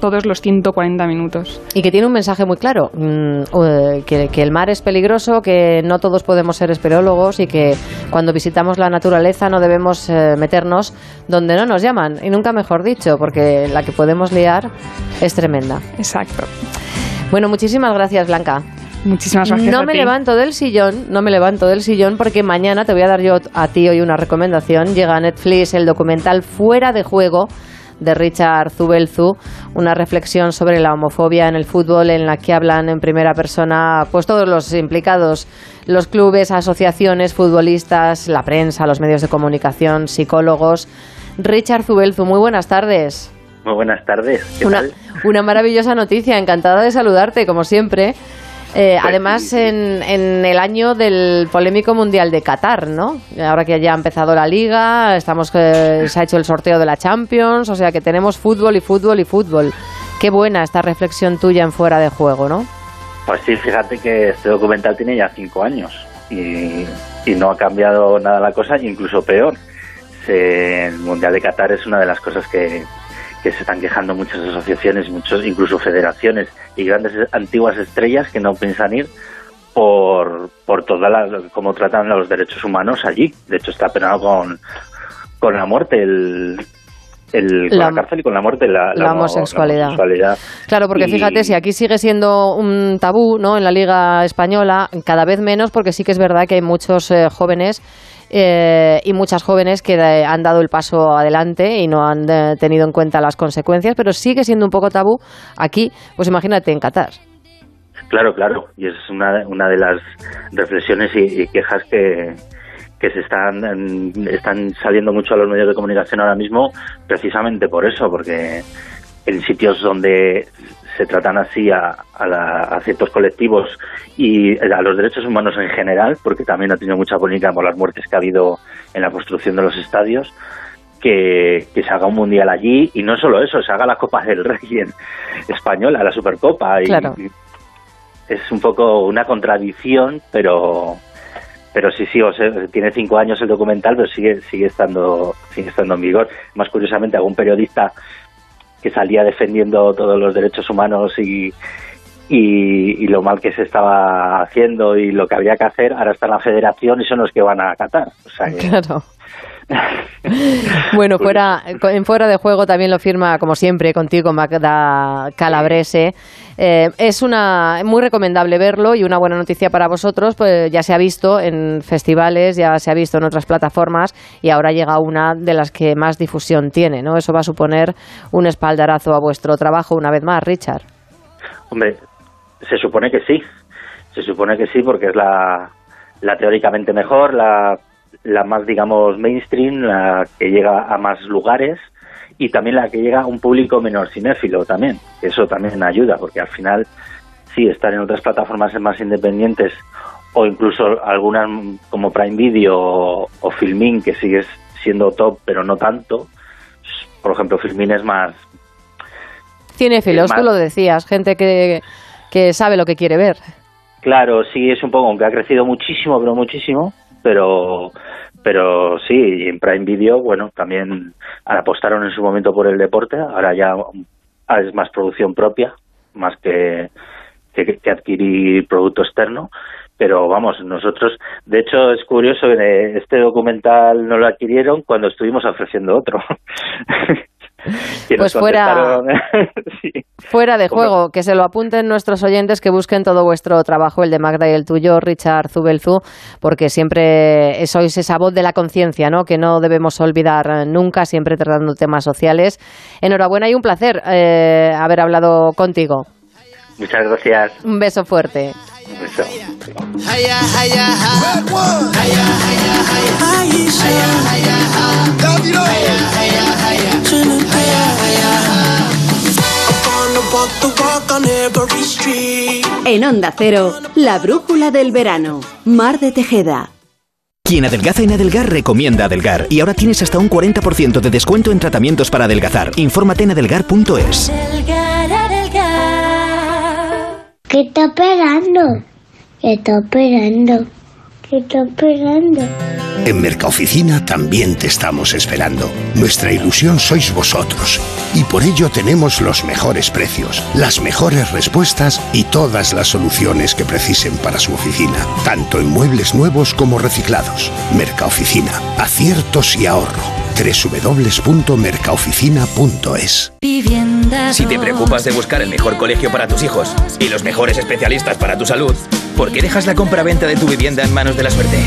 todos los 140 minutos. Y que tiene un mensaje muy claro, mm, eh, que, que el mar es peligroso, que no todos podemos ser espeleólogos y que cuando visitamos la naturaleza no debemos eh, meternos donde no nos llaman, y nunca mejor dicho, porque la que podemos liar es tremenda. Exacto. Bueno, muchísimas gracias, Blanca. Muchísimas gracias. No a me ti. levanto del sillón, no me levanto del sillón porque mañana te voy a dar yo a ti hoy una recomendación. Llega a Netflix el documental Fuera de Juego de Richard Zubelzu, una reflexión sobre la homofobia en el fútbol en la que hablan en primera persona pues todos los implicados, los clubes, asociaciones, futbolistas, la prensa, los medios de comunicación, psicólogos. Richard Zubelzu, muy buenas tardes. Muy buenas tardes. ¿Qué Una, tal? una maravillosa noticia, encantada de saludarte, como siempre. Eh, Pues además, en, en el año del polémico Mundial de Qatar, ¿no? Ahora que ya ha empezado la Liga, estamos eh, se ha hecho el sorteo de la Champions, o sea que tenemos fútbol y fútbol y fútbol. Qué buena esta reflexión tuya en fuera de juego, ¿no? Pues sí, fíjate que este documental tiene ya cinco años y, y no ha cambiado nada la cosa, incluso peor. Se- el Mundial de Qatar es una de las cosas que, que se están quejando muchas asociaciones, muchos, incluso federaciones y grandes antiguas estrellas que no piensan ir por, por toda la, cómo tratan los derechos humanos allí. De hecho, está penado con, con la muerte el, el, con La- la, cárcel y con la muerte la, la homo- homosexualidad. homosexualidad. Claro, porque Y- fíjate, si aquí sigue siendo un tabú ¿no? en la Liga Española, cada vez menos, porque sí que es verdad que hay muchos eh, jóvenes eh, y muchas jóvenes que han dado el paso adelante y no han eh, tenido en cuenta las consecuencias, pero sigue siendo un poco tabú aquí, pues imagínate en Qatar. Claro, claro, y es una, una de las reflexiones y, y quejas que, que se están, están saliendo mucho a los medios de comunicación ahora mismo precisamente por eso, porque en sitios donde se tratan así a, a, la- a ciertos colectivos y a los derechos humanos en general, porque también ha tenido mucha polémica por las muertes que ha habido en la construcción de los estadios, que, que se haga un mundial allí y no solo eso, se haga la Copa del Rey en española, la Supercopa. Y, Claro. y es un poco una contradicción, pero pero sí, sí, o sea, tiene cinco años el documental, pero sigue sigue estando sigue estando en vigor. Más curiosamente, algún periodista que salía defendiendo todos los derechos humanos y, y, lo mal que se estaba haciendo y lo que habría que hacer, ahora está la federación y son los que van a acatar. O sea que- [laughs] Claro. [laughs] Bueno, fuera, en fuera de juego también lo firma, como siempre, contigo, Magda Calabrese. Eh, es una muy recomendable verlo y una buena noticia para vosotros, pues ya se ha visto en festivales, ya se ha visto en otras plataformas y ahora llega una de las que más difusión tiene, ¿no? Eso va a suponer un espaldarazo a vuestro trabajo una vez más, Richard. Hombre, se supone que sí. Se supone que sí porque es la, la teóricamente mejor, la, la más, digamos, mainstream, la que llega a más lugares y también la que llega a un público menor cinéfilo también. Eso también ayuda porque al final, sí, estar en otras plataformas más independientes o incluso algunas como Prime Video o, o Filmin, que sigue siendo top, pero no tanto. Por ejemplo, Filmin es más... Cinefilos, tú lo decías, gente que, que sabe lo que quiere ver. Claro, sí, es un poco, aunque ha crecido muchísimo, pero muchísimo, pero pero sí, en Prime Video, bueno, también apostaron en su momento por el deporte, ahora ya es más producción propia, más que, que, adquirir producto externo, pero vamos, nosotros, de hecho es curioso este documental no lo adquirieron cuando estuvimos ofreciendo otro. [laughs] [laughs] pues fuera, [laughs] fuera de juego, que se lo apunten nuestros oyentes, que busquen todo vuestro trabajo, el de Magda y el tuyo, Richard Zubelzu, porque siempre sois esa voz de la conciencia, ¿no? que no debemos olvidar nunca, siempre tratando temas sociales. Enhorabuena y un placer eh, haber hablado contigo. Muchas gracias. Un beso fuerte. Un beso. En Onda Cero, la brújula del verano. Mar de Tejeda. Quien adelgaza en Adelgar recomienda Adelgar. Y ahora tienes hasta un 40% de descuento en tratamientos para adelgazar. Infórmate en adelgar.es. ¿Qué está esperando? ¿Qué está esperando? ¿Qué está esperando? En Mercaoficina también te estamos esperando. Nuestra ilusión sois vosotros. Y por ello tenemos los mejores precios, las mejores respuestas y todas las soluciones que precisen para su oficina, tanto en muebles nuevos como reciclados. Mercaoficina, aciertos y ahorro www.mercaoficina.es Si te preocupas de buscar el mejor colegio para tus hijos y los mejores especialistas para tu salud, ¿por qué dejas la compra-venta de tu vivienda en manos de la suerte?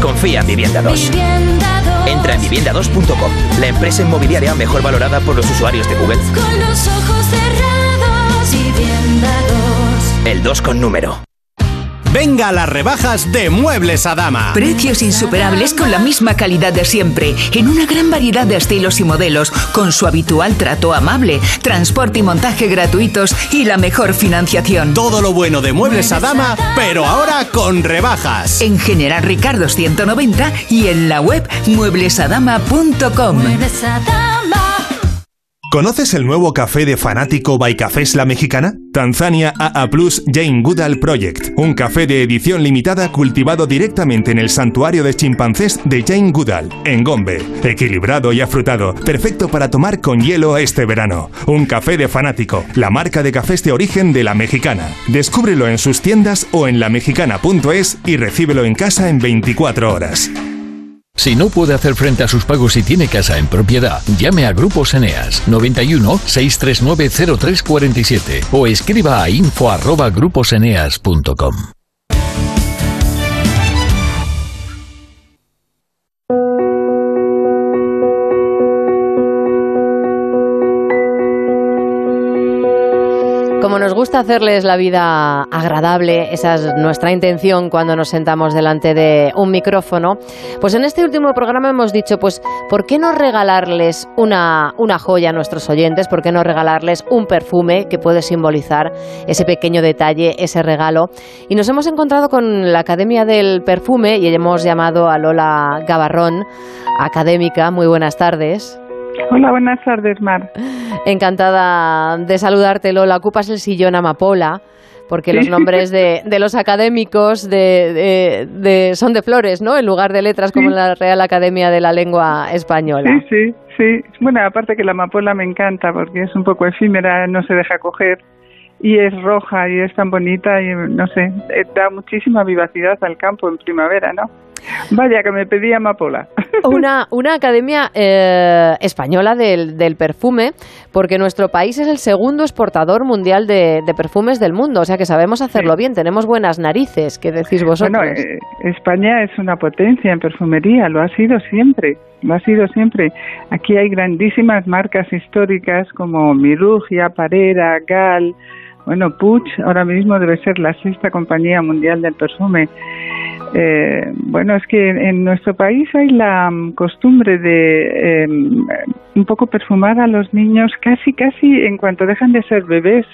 Confía en Vivienda 2. Entra en vivienda2.com, la empresa inmobiliaria mejor valorada por los usuarios de Google. Con los ojos cerrados, Vivienda 2. El 2 con número. Venga a las rebajas de Muebles a Dama. Precios insuperables con la misma calidad de siempre, en una gran variedad de estilos y modelos, con su habitual trato amable, transporte y montaje gratuitos y la mejor financiación. Todo lo bueno de Muebles a Dama, pero ahora con rebajas. En General Ricardo 190 y en la web mueblesadama.com. Muebles a Dama. ¿Conoces el nuevo café de fanático by Cafés La Mexicana? Tanzania AA Plus Jane Goodall Project, un café de edición limitada cultivado directamente en el santuario de chimpancés de Jane Goodall, en Gombe. Equilibrado y afrutado, perfecto para tomar con hielo este verano. Un café de fanático, la marca de cafés de origen de La Mexicana. Descúbrelo en sus tiendas o en lamexicana.es y recíbelo en casa en 24 horas. Si no puede hacer frente a sus pagos y tiene casa en propiedad, llame a Grupos Eneas 91 639 0347 o escriba a info Como nos gusta hacerles la vida agradable, esa es nuestra intención cuando nos sentamos delante de un micrófono, pues en este último programa hemos dicho, pues, ¿por qué no regalarles una, una joya a nuestros oyentes? ¿Por qué no regalarles un perfume que puede simbolizar ese pequeño detalle, ese regalo? Y nos hemos encontrado con la Academia del Perfume y hemos llamado a Lola Gavarrón, académica. Muy buenas tardes. Hola, buenas tardes, Mar. Encantada de saludarte, Lola. Ocupas el sillón Amapola, porque los nombres de, de los académicos de, de- de- son de flores, ¿no? En lugar de letras como en la Real Academia de la Lengua Española. Sí, sí, sí. Bueno, aparte que la amapola me encanta porque es un poco efímera, no se deja coger y es roja y es tan bonita y no sé, eh, da muchísima vivacidad al campo en primavera, ¿no? Vaya que me pedí amapola. [laughs] Una, una academia eh, española del, del perfume, porque nuestro país es el segundo exportador mundial de, de perfumes del mundo, o sea que sabemos hacerlo bien, tenemos buenas narices, ¿qué decís vosotros? Bueno, eh, España es una potencia en perfumería, lo ha sido siempre, lo ha sido siempre. Aquí hay grandísimas marcas históricas como Mirugia, Parera, Gal, bueno, Puig ahora mismo debe ser la sexta compañía mundial del perfume. Eh, bueno, es que en nuestro país hay la mm, costumbre de eh, un poco perfumar a los niños casi, casi en cuanto dejan de ser bebés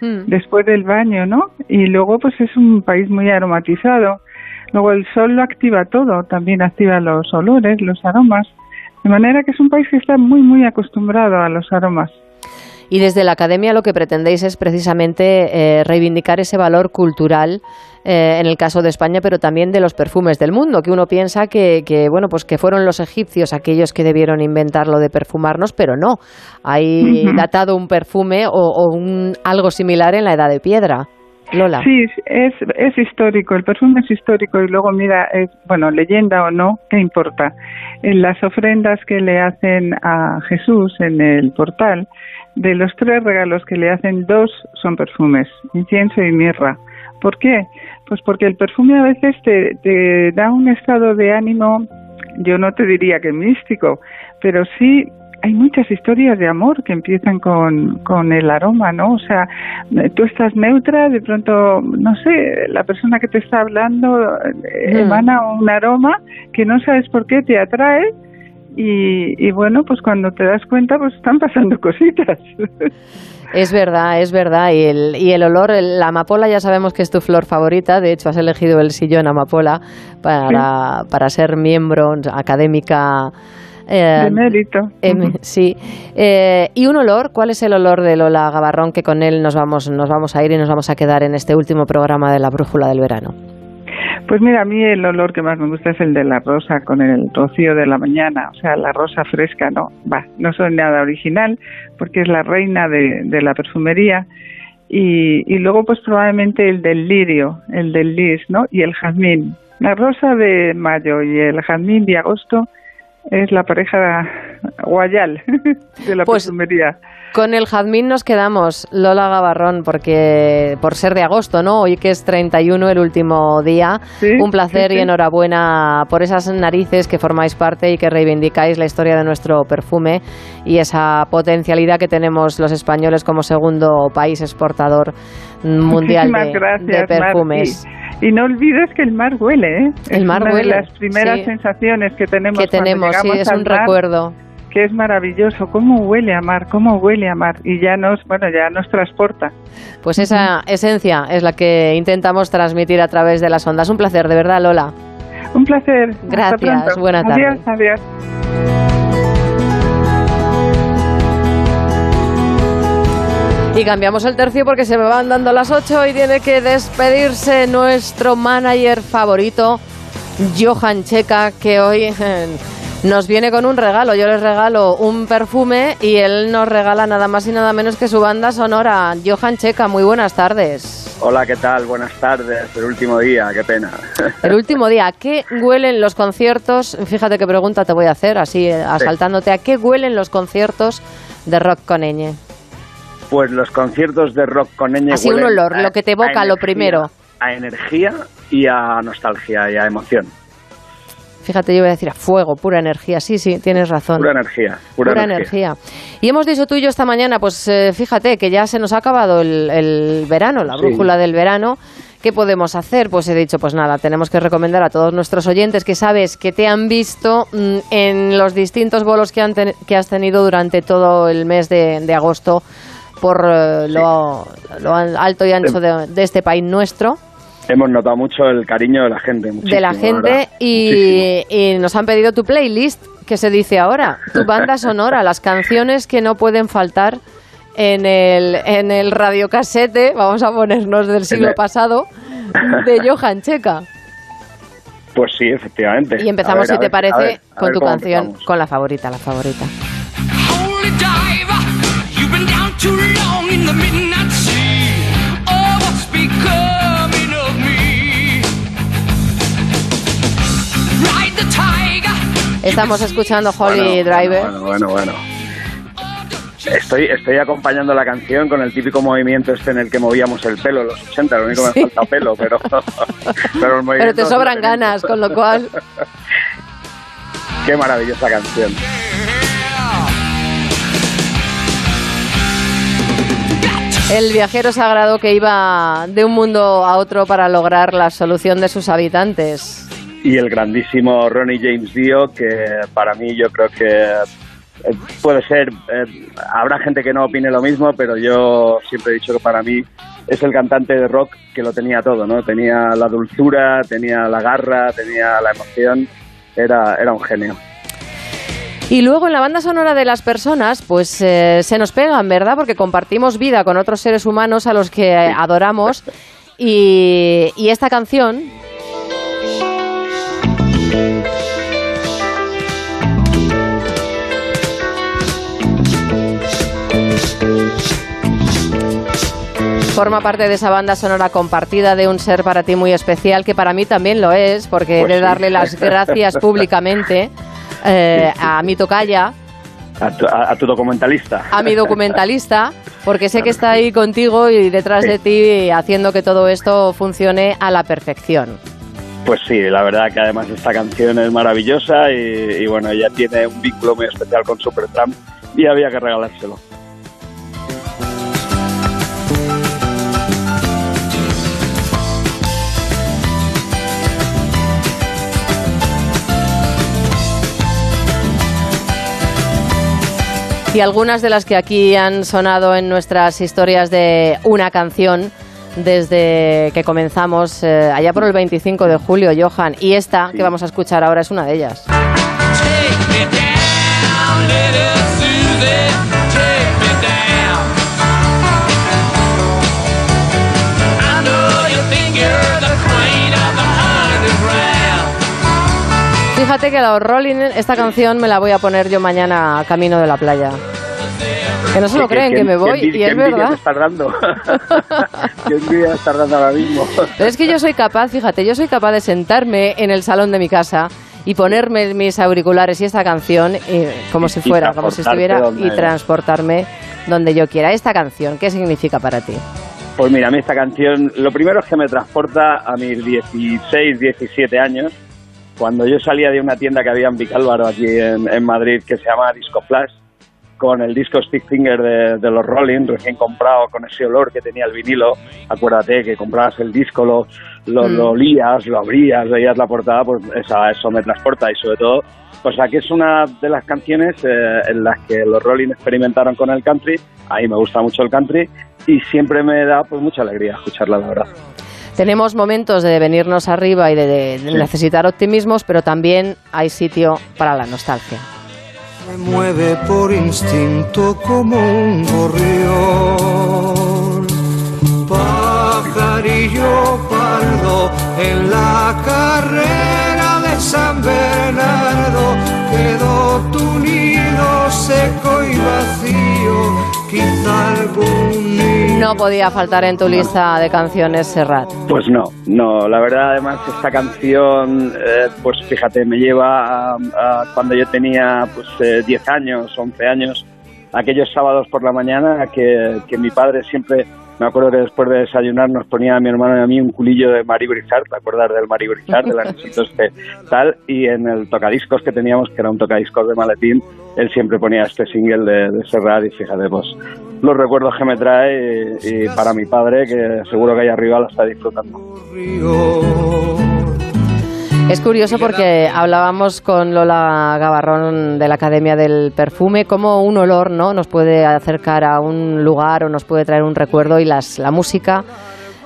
Hmm. después del baño, ¿no? Y luego pues es un país muy aromatizado. Luego el sol lo activa todo, también activa los olores, los aromas. De manera que es un país que está muy, muy acostumbrado a los aromas. Y desde la academia lo que pretendéis es precisamente eh, reivindicar ese valor cultural eh, en el caso de España, pero también de los perfumes del mundo, que uno piensa que, bueno, pues que fueron los egipcios aquellos que debieron inventar lo de perfumarnos, pero no. Hay datado un perfume o, un, algo similar en la Edad de Piedra. Lola. Sí, es, es histórico, el perfume es histórico y luego mira, es, bueno, leyenda o no, ¿qué importa? En las ofrendas que le hacen a Jesús en el portal, de los tres regalos que le hacen, dos son perfumes, incienso y mirra. ¿Por qué? Pues porque el perfume a veces te, te da un estado de ánimo, yo no te diría que místico, pero sí hay muchas historias de amor que empiezan con, con el aroma, ¿no? O sea, tú estás neutra, de pronto, no sé, la persona que te está hablando eh, mm. emana un aroma que no sabes por qué te atrae y, bueno, pues cuando te das cuenta, pues están pasando [laughs] cositas. Es verdad, es verdad. Y el, y el olor, la amapola ya sabemos que es tu flor favorita. De hecho, has elegido el sillón amapola para, para ser miembro académica. Eh, de mérito. Em, sí. Eh, ¿Y un olor? ¿Cuál es el olor de Lola Gabarrón que con él nos vamos, nos vamos a ir y nos vamos a quedar en este último programa de la Brújula del Verano? Pues mira, a mí el olor que más me gusta es el de la rosa con el rocío de la mañana, o sea, la rosa fresca, ¿no? Va, no soy nada original porque es la reina de, de la perfumería. Y, y, luego pues probablemente el del lirio, el del lis, ¿no? Y el jazmín. La rosa de mayo y el jazmín de agosto es la pareja guayal [laughs] de la pues, perfumería. Con el jazmín nos quedamos, Lola Gabarrón, porque por ser de agosto, ¿no? Hoy que es 31, el último día. Un placer y enhorabuena por esas narices que formáis parte y que reivindicáis la historia de nuestro perfume y esa potencialidad que tenemos los españoles como segundo país exportador mundial de, perfumes. Y no olvides que el mar huele, ¿eh? El mar una huele. De las primeras sensaciones que tenemos. Que tenemos, sí, es un recuerdo que es maravilloso, cómo huele a mar, cómo huele a mar y ya nos, bueno, ya nos transporta. Pues esa esencia es la que intentamos transmitir a través de las ondas. Un placer, de verdad, Lola. Un placer. Gracias, buena tarde. Adiós, adiós. Y cambiamos el tercio porque se me van dando las 8 y tiene que despedirse nuestro manager favorito, Johan Checa, que hoy [laughs] nos viene con un regalo. Yo les regalo un perfume y él nos regala nada más y nada menos que su banda sonora. Johan Checa, muy buenas tardes. Hola, ¿qué tal? Buenas tardes. El último día, qué pena. [laughs] El último día. qué huelen los conciertos? Fíjate qué pregunta te voy a hacer, así eh, asaltándote. ¿A qué huelen los conciertos de rock con ñ? Pues los conciertos de rock con ñ. Así un olor, lo que te evoca lo primero. A energía y a nostalgia y a emoción. Fíjate, yo voy a decir a fuego, pura energía. Sí, sí, tienes razón. Pura energía. Pura, energía. Y hemos dicho tú y yo esta mañana, pues eh, fíjate que ya se nos ha acabado el, verano, la brújula del verano. ¿Qué podemos hacer? Pues he dicho, pues nada, tenemos que recomendar a todos nuestros oyentes que sabes que te han visto mm, en los distintos bolos que, han que has tenido durante todo el mes de, agosto por eh, lo, alto y ancho de este país nuestro hemos notado mucho el cariño de la gente. De la gente y, nos han pedido tu playlist, que se dice ahora, tu banda sonora, las canciones que no pueden faltar en el, en el radiocasete, vamos a ponernos del siglo pasado, de Johan Checa. Pues sí, efectivamente. Y empezamos, si te parece, con tu canción, con la favorita, la favorita. Estamos escuchando Holy Driver. Bueno, bueno, bueno. Estoy, estoy acompañando la canción con el típico movimiento este en el que movíamos el pelo en los 80, lo único que me falta pelo, pero, [laughs] pero, pero te sobran ganas, con lo cual... [laughs] Qué maravillosa canción. El viajero sagrado que iba de un mundo a otro para lograr la solución de sus habitantes y el grandísimo Ronnie James Dio, que para mí yo creo que eh, puede ser, eh, habrá gente que no opine lo mismo, pero yo siempre he dicho que para mí es el cantante de rock que lo tenía todo, ¿no? Tenía la dulzura, tenía la garra, tenía la emoción, era, era un genio. Y luego en la banda sonora de las personas, pues eh, se nos pegan, ¿verdad? Porque compartimos vida con otros seres humanos a los que adoramos. Y, y esta canción forma parte de esa banda sonora compartida de un ser para ti muy especial, que para mí también lo es, porque he Pues de sí. darle las gracias [laughs] públicamente eh, a mi tocaya, A tu, a- a tu documentalista. a mi documentalista, porque sé que está ahí contigo y detrás de ti haciendo que todo esto funcione a la perfección. Pues sí, la verdad que además esta canción es maravillosa y, y bueno, ella tiene un vínculo muy especial con Supertramp y había que regalárselo. Y algunas de las que aquí han sonado en nuestras historias de una canción desde que comenzamos eh, allá por el 25 de julio, Johan. Y esta que vamos a escuchar ahora es una de ellas. Fíjate que a los Rolling, esta canción me la voy a poner yo mañana camino de la playa. Que no se lo ¿Qué- creen qué- que me voy y es verdad. estás dando? [laughs] ¿Qué envidia estás dando ahora mismo? Pero es que yo soy capaz, fíjate, yo soy capaz de sentarme en el salón de mi casa y ponerme mis auriculares y esta canción como si Y fuera, como si estuviera y transportarme donde yo quiera. Esta canción, ¿qué significa para ti? Pues mira, a mí esta canción, lo primero es que me transporta a mis 16, 17 años, cuando yo salía de una tienda que había en Vicálvaro, aquí en, en Madrid, que se llama Disco Flash, con el disco Stick Finger de, de los Rolling, recién comprado, con ese olor que tenía el vinilo. Acuérdate que comprabas el disco, lo, lo, Mm. lo olías, lo abrías, veías la portada, pues esa, eso me transporta y sobre todo, pues aquí es una de las canciones eh, en las que los Rolling experimentaron con el country. A mí me gusta mucho el country y siempre me da pues mucha alegría escucharla, la verdad. Tenemos momentos de venirnos arriba y de, de Sí. necesitar optimismos, pero también hay sitio para la nostalgia. Me mueve por instinto como un gorrión. Pajarillo pardo en la carrera de San Bernardo. Quedó tu nido seco y vacío. Quizá algún niño. No podía faltar en tu lista de canciones Serrat. Pues no, no, la verdad además esta canción, eh, pues fíjate, me lleva a, a cuando yo tenía pues eh, 10 años, 11 años, aquellos sábados por la mañana que, que mi padre siempre, me acuerdo que después de desayunar nos ponía a mi hermano y a mí un culillo de Mari Brizard, ¿te acuerdas del Mari Brizard, del anexito [laughs] este tal? Y en el tocadiscos que teníamos, que era un tocadiscos de maletín, él siempre ponía este single de, de Serrat y fíjate, pues los recuerdos que me trae y, y para mi padre, que seguro que ahí arriba lo está disfrutando. Es curioso porque hablábamos con Lola Gavarrón de la Academia del Perfume, cómo un olor no nos puede acercar a un lugar o nos puede traer un recuerdo y las, la música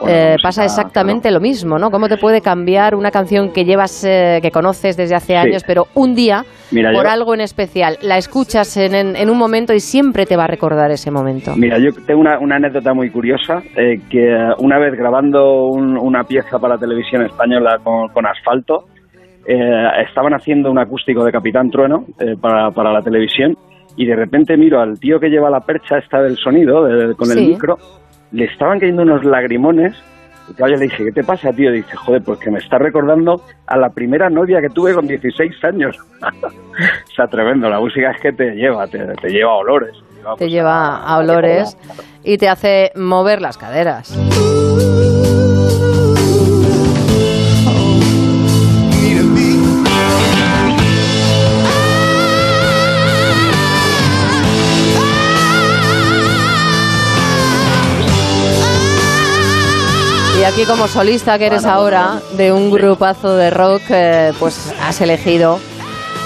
eh, pasa exactamente lo mismo, ¿no? ¿Cómo te puede cambiar una canción que llevas, eh, que conoces desde hace Sí. años, pero un día, Mira, por yo- algo en especial, la escuchas en, en- en un momento y siempre te va a recordar ese momento? Mira, yo tengo una, una anécdota muy curiosa, eh, que eh, una vez grabando un- una pieza para televisión española con, con asfalto, eh, estaban haciendo un acústico de Capitán Trueno eh, para, para la televisión y de repente miro al tío que lleva la percha esta del sonido, de- con el Sí. micro, le estaban cayendo unos lagrimones. Y claro, yo le dije, ¿qué te pasa, tío? Dice, joder, pues que me está recordando a la primera novia que tuve con 16 años. [laughs] o sea, tremendo, la música es que te lleva, te, te lleva a olores. te lleva, Te pues, lleva a olores y te hace mover las caderas. Y aquí como solista que eres ahora de un grupazo de rock, eh, pues has elegido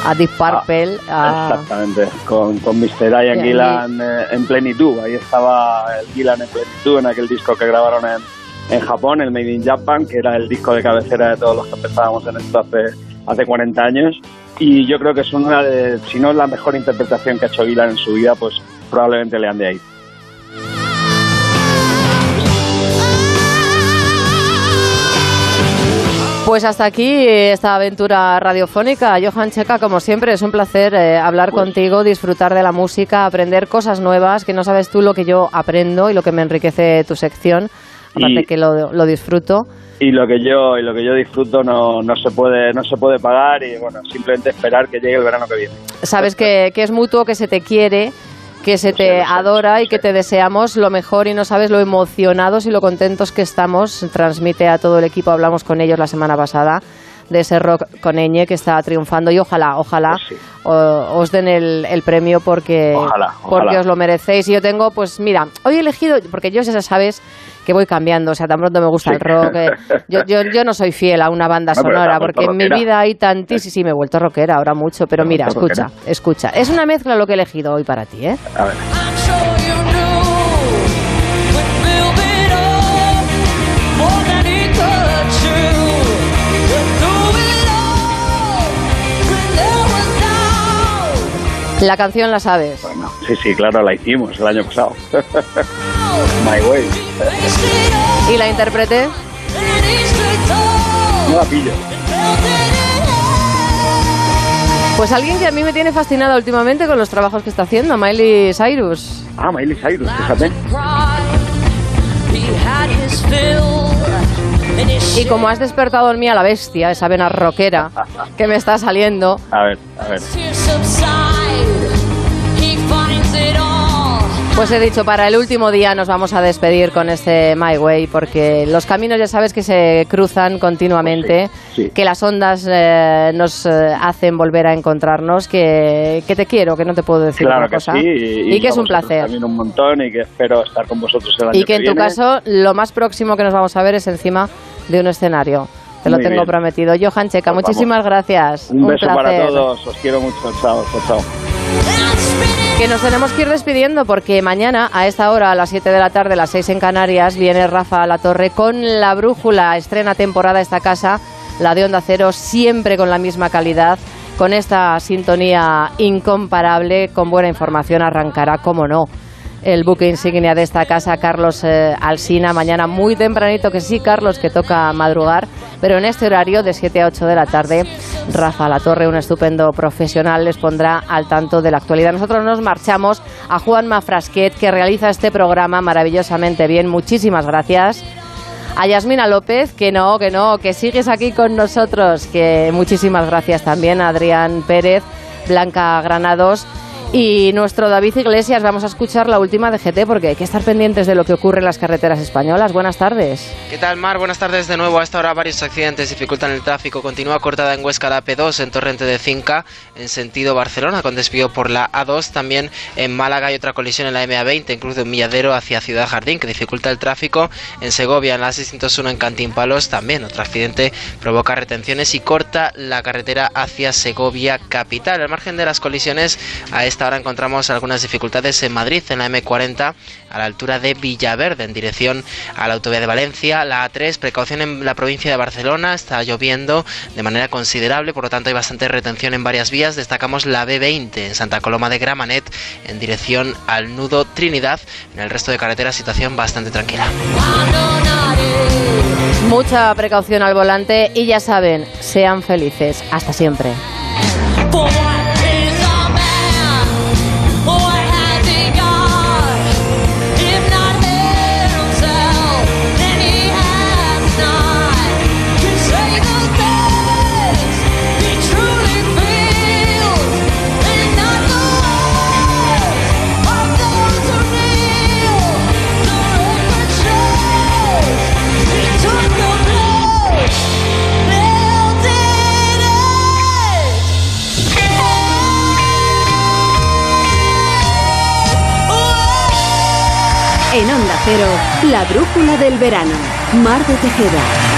a Deep Purple. Ah, exactamente, con, con Mr. Ian Gillan eh, en plenitud. Ahí estaba el Gillan en plenitud en aquel disco que grabaron en, en Japón, el Made in Japan, que era el disco de cabecera de todos los que empezábamos en esto hace, hace 40 años. Y yo creo que es una de, si no es la mejor interpretación que ha hecho Gillan en su vida, pues probablemente le ande ahí. Pues hasta aquí esta aventura radiofónica. Johan Checa, como siempre, es un placer eh, hablar contigo, disfrutar de la música, aprender cosas nuevas, que no sabes tú lo que yo aprendo y lo que me enriquece tu sección. Aparte Y- que lo, lo disfruto. y lo que yo y lo que yo disfruto no, no se puede no se puede pagar y bueno simplemente esperar que llegue el verano que viene Sabes que, que es mutuo, que se te quiere, que se te adora y que te deseamos lo mejor y no sabes lo emocionados y lo contentos que estamos. Transmite a todo el equipo, hablamos con ellos la semana pasada de ese rock con Eñe que está triunfando y ojalá, ojalá o- os den el, el premio porque, Pues Ojalá, porque os lo merecéis. Y yo tengo, pues mira, hoy he elegido, porque yo ya sabes que voy cambiando, o sea, tan pronto me gusta el rock. eh, yo, yo, yo no soy fiel a una banda No, sonora porque en mi vida hay tantísimas, sí, sí, me he vuelto rockera ahora mucho, pero mira, escucha, rockera. escucha. Es una mezcla lo que he elegido hoy para ti, ¿eh? a ver La canción la sabes. sí sí claro la hicimos el año pasado [laughs] My Way ¿Y la interprete? no la pillo Pues alguien que a mí me tiene fascinada últimamente con los trabajos que está haciendo, Miley Cyrus. ah Miley Cyrus fíjate Y como has despertado en mí a la bestia, esa vena rockera [laughs] que me está saliendo, a ver a ver Pues he dicho, para el último día nos vamos a despedir con este My Way, porque los caminos ya sabes que se cruzan continuamente, sí. que las ondas eh, nos eh, hacen volver a encontrarnos, que, que te quiero, que no te puedo decir claro otra que cosa, sí y, que es un placer. también un montón y que espero estar con vosotros el año Y que en tu caso, lo más próximo que nos vamos a ver es encima de un escenario. Te lo Muy tengo bien. prometido. Johan Checa, Pues muchísimas gracias. un, beso para todos os quiero mucho chao chao chao Que nos tenemos que ir despidiendo porque mañana a esta hora, a las 7 de la tarde, las 6 en Canarias, viene Rafa a la Torre con La Brújula. Estrena temporada esta casa, la de Onda Cero, siempre con la misma calidad, con esta sintonía incomparable, con buena información, arrancará, como no. El buque insignia de esta casa, Carlos eh, Alsina, mañana muy tempranito, que sí, Carlos, que toca madrugar, pero en este horario de 7 a 8 de la tarde, Rafa La Torre, un estupendo profesional, les pondrá al tanto de la actualidad. Nosotros nos marchamos a Juan Mafrasquet, que realiza este programa maravillosamente bien. Muchísimas gracias. A Yasmina López, que no, que no, que sigues aquí con nosotros, que muchísimas gracias también a Adrián Pérez, Blanca Granados y nuestro David Iglesias. Vamos a escuchar la última de GT porque hay que estar pendientes de lo que ocurre en las carreteras españolas. Buenas tardes. ¿Qué tal, Mar? Buenas tardes de nuevo. A esta hora varios accidentes dificultan el tráfico. Continúa cortada en Huesca la P2, en Torrente de Cinca, en sentido Barcelona, con desvío por la A2. También en Málaga hay otra colisión en la MA20, en Cruz de un Milladero hacia Ciudad Jardín, que dificulta el tráfico. En Segovia, en la 601 en Cantín Palos, también otro accidente provoca retenciones y corta la carretera hacia Segovia capital. Al margen de las colisiones, a esta hora encontramos algunas dificultades en Madrid, en la M40, a la altura de Villaverde, en dirección a la autovía de Valencia. La A3, precaución en la provincia de Barcelona, está lloviendo de manera considerable, por lo tanto hay bastante retención en varias vías. Destacamos la B20 en Santa Coloma de Gramanet, en dirección al nudo Trinidad. En el resto de carreteras, situación bastante tranquila. Mucha precaución al volante y ya saben, sean felices. Hasta siempre. Cero, la brújula del verano. Mar de Tejeda.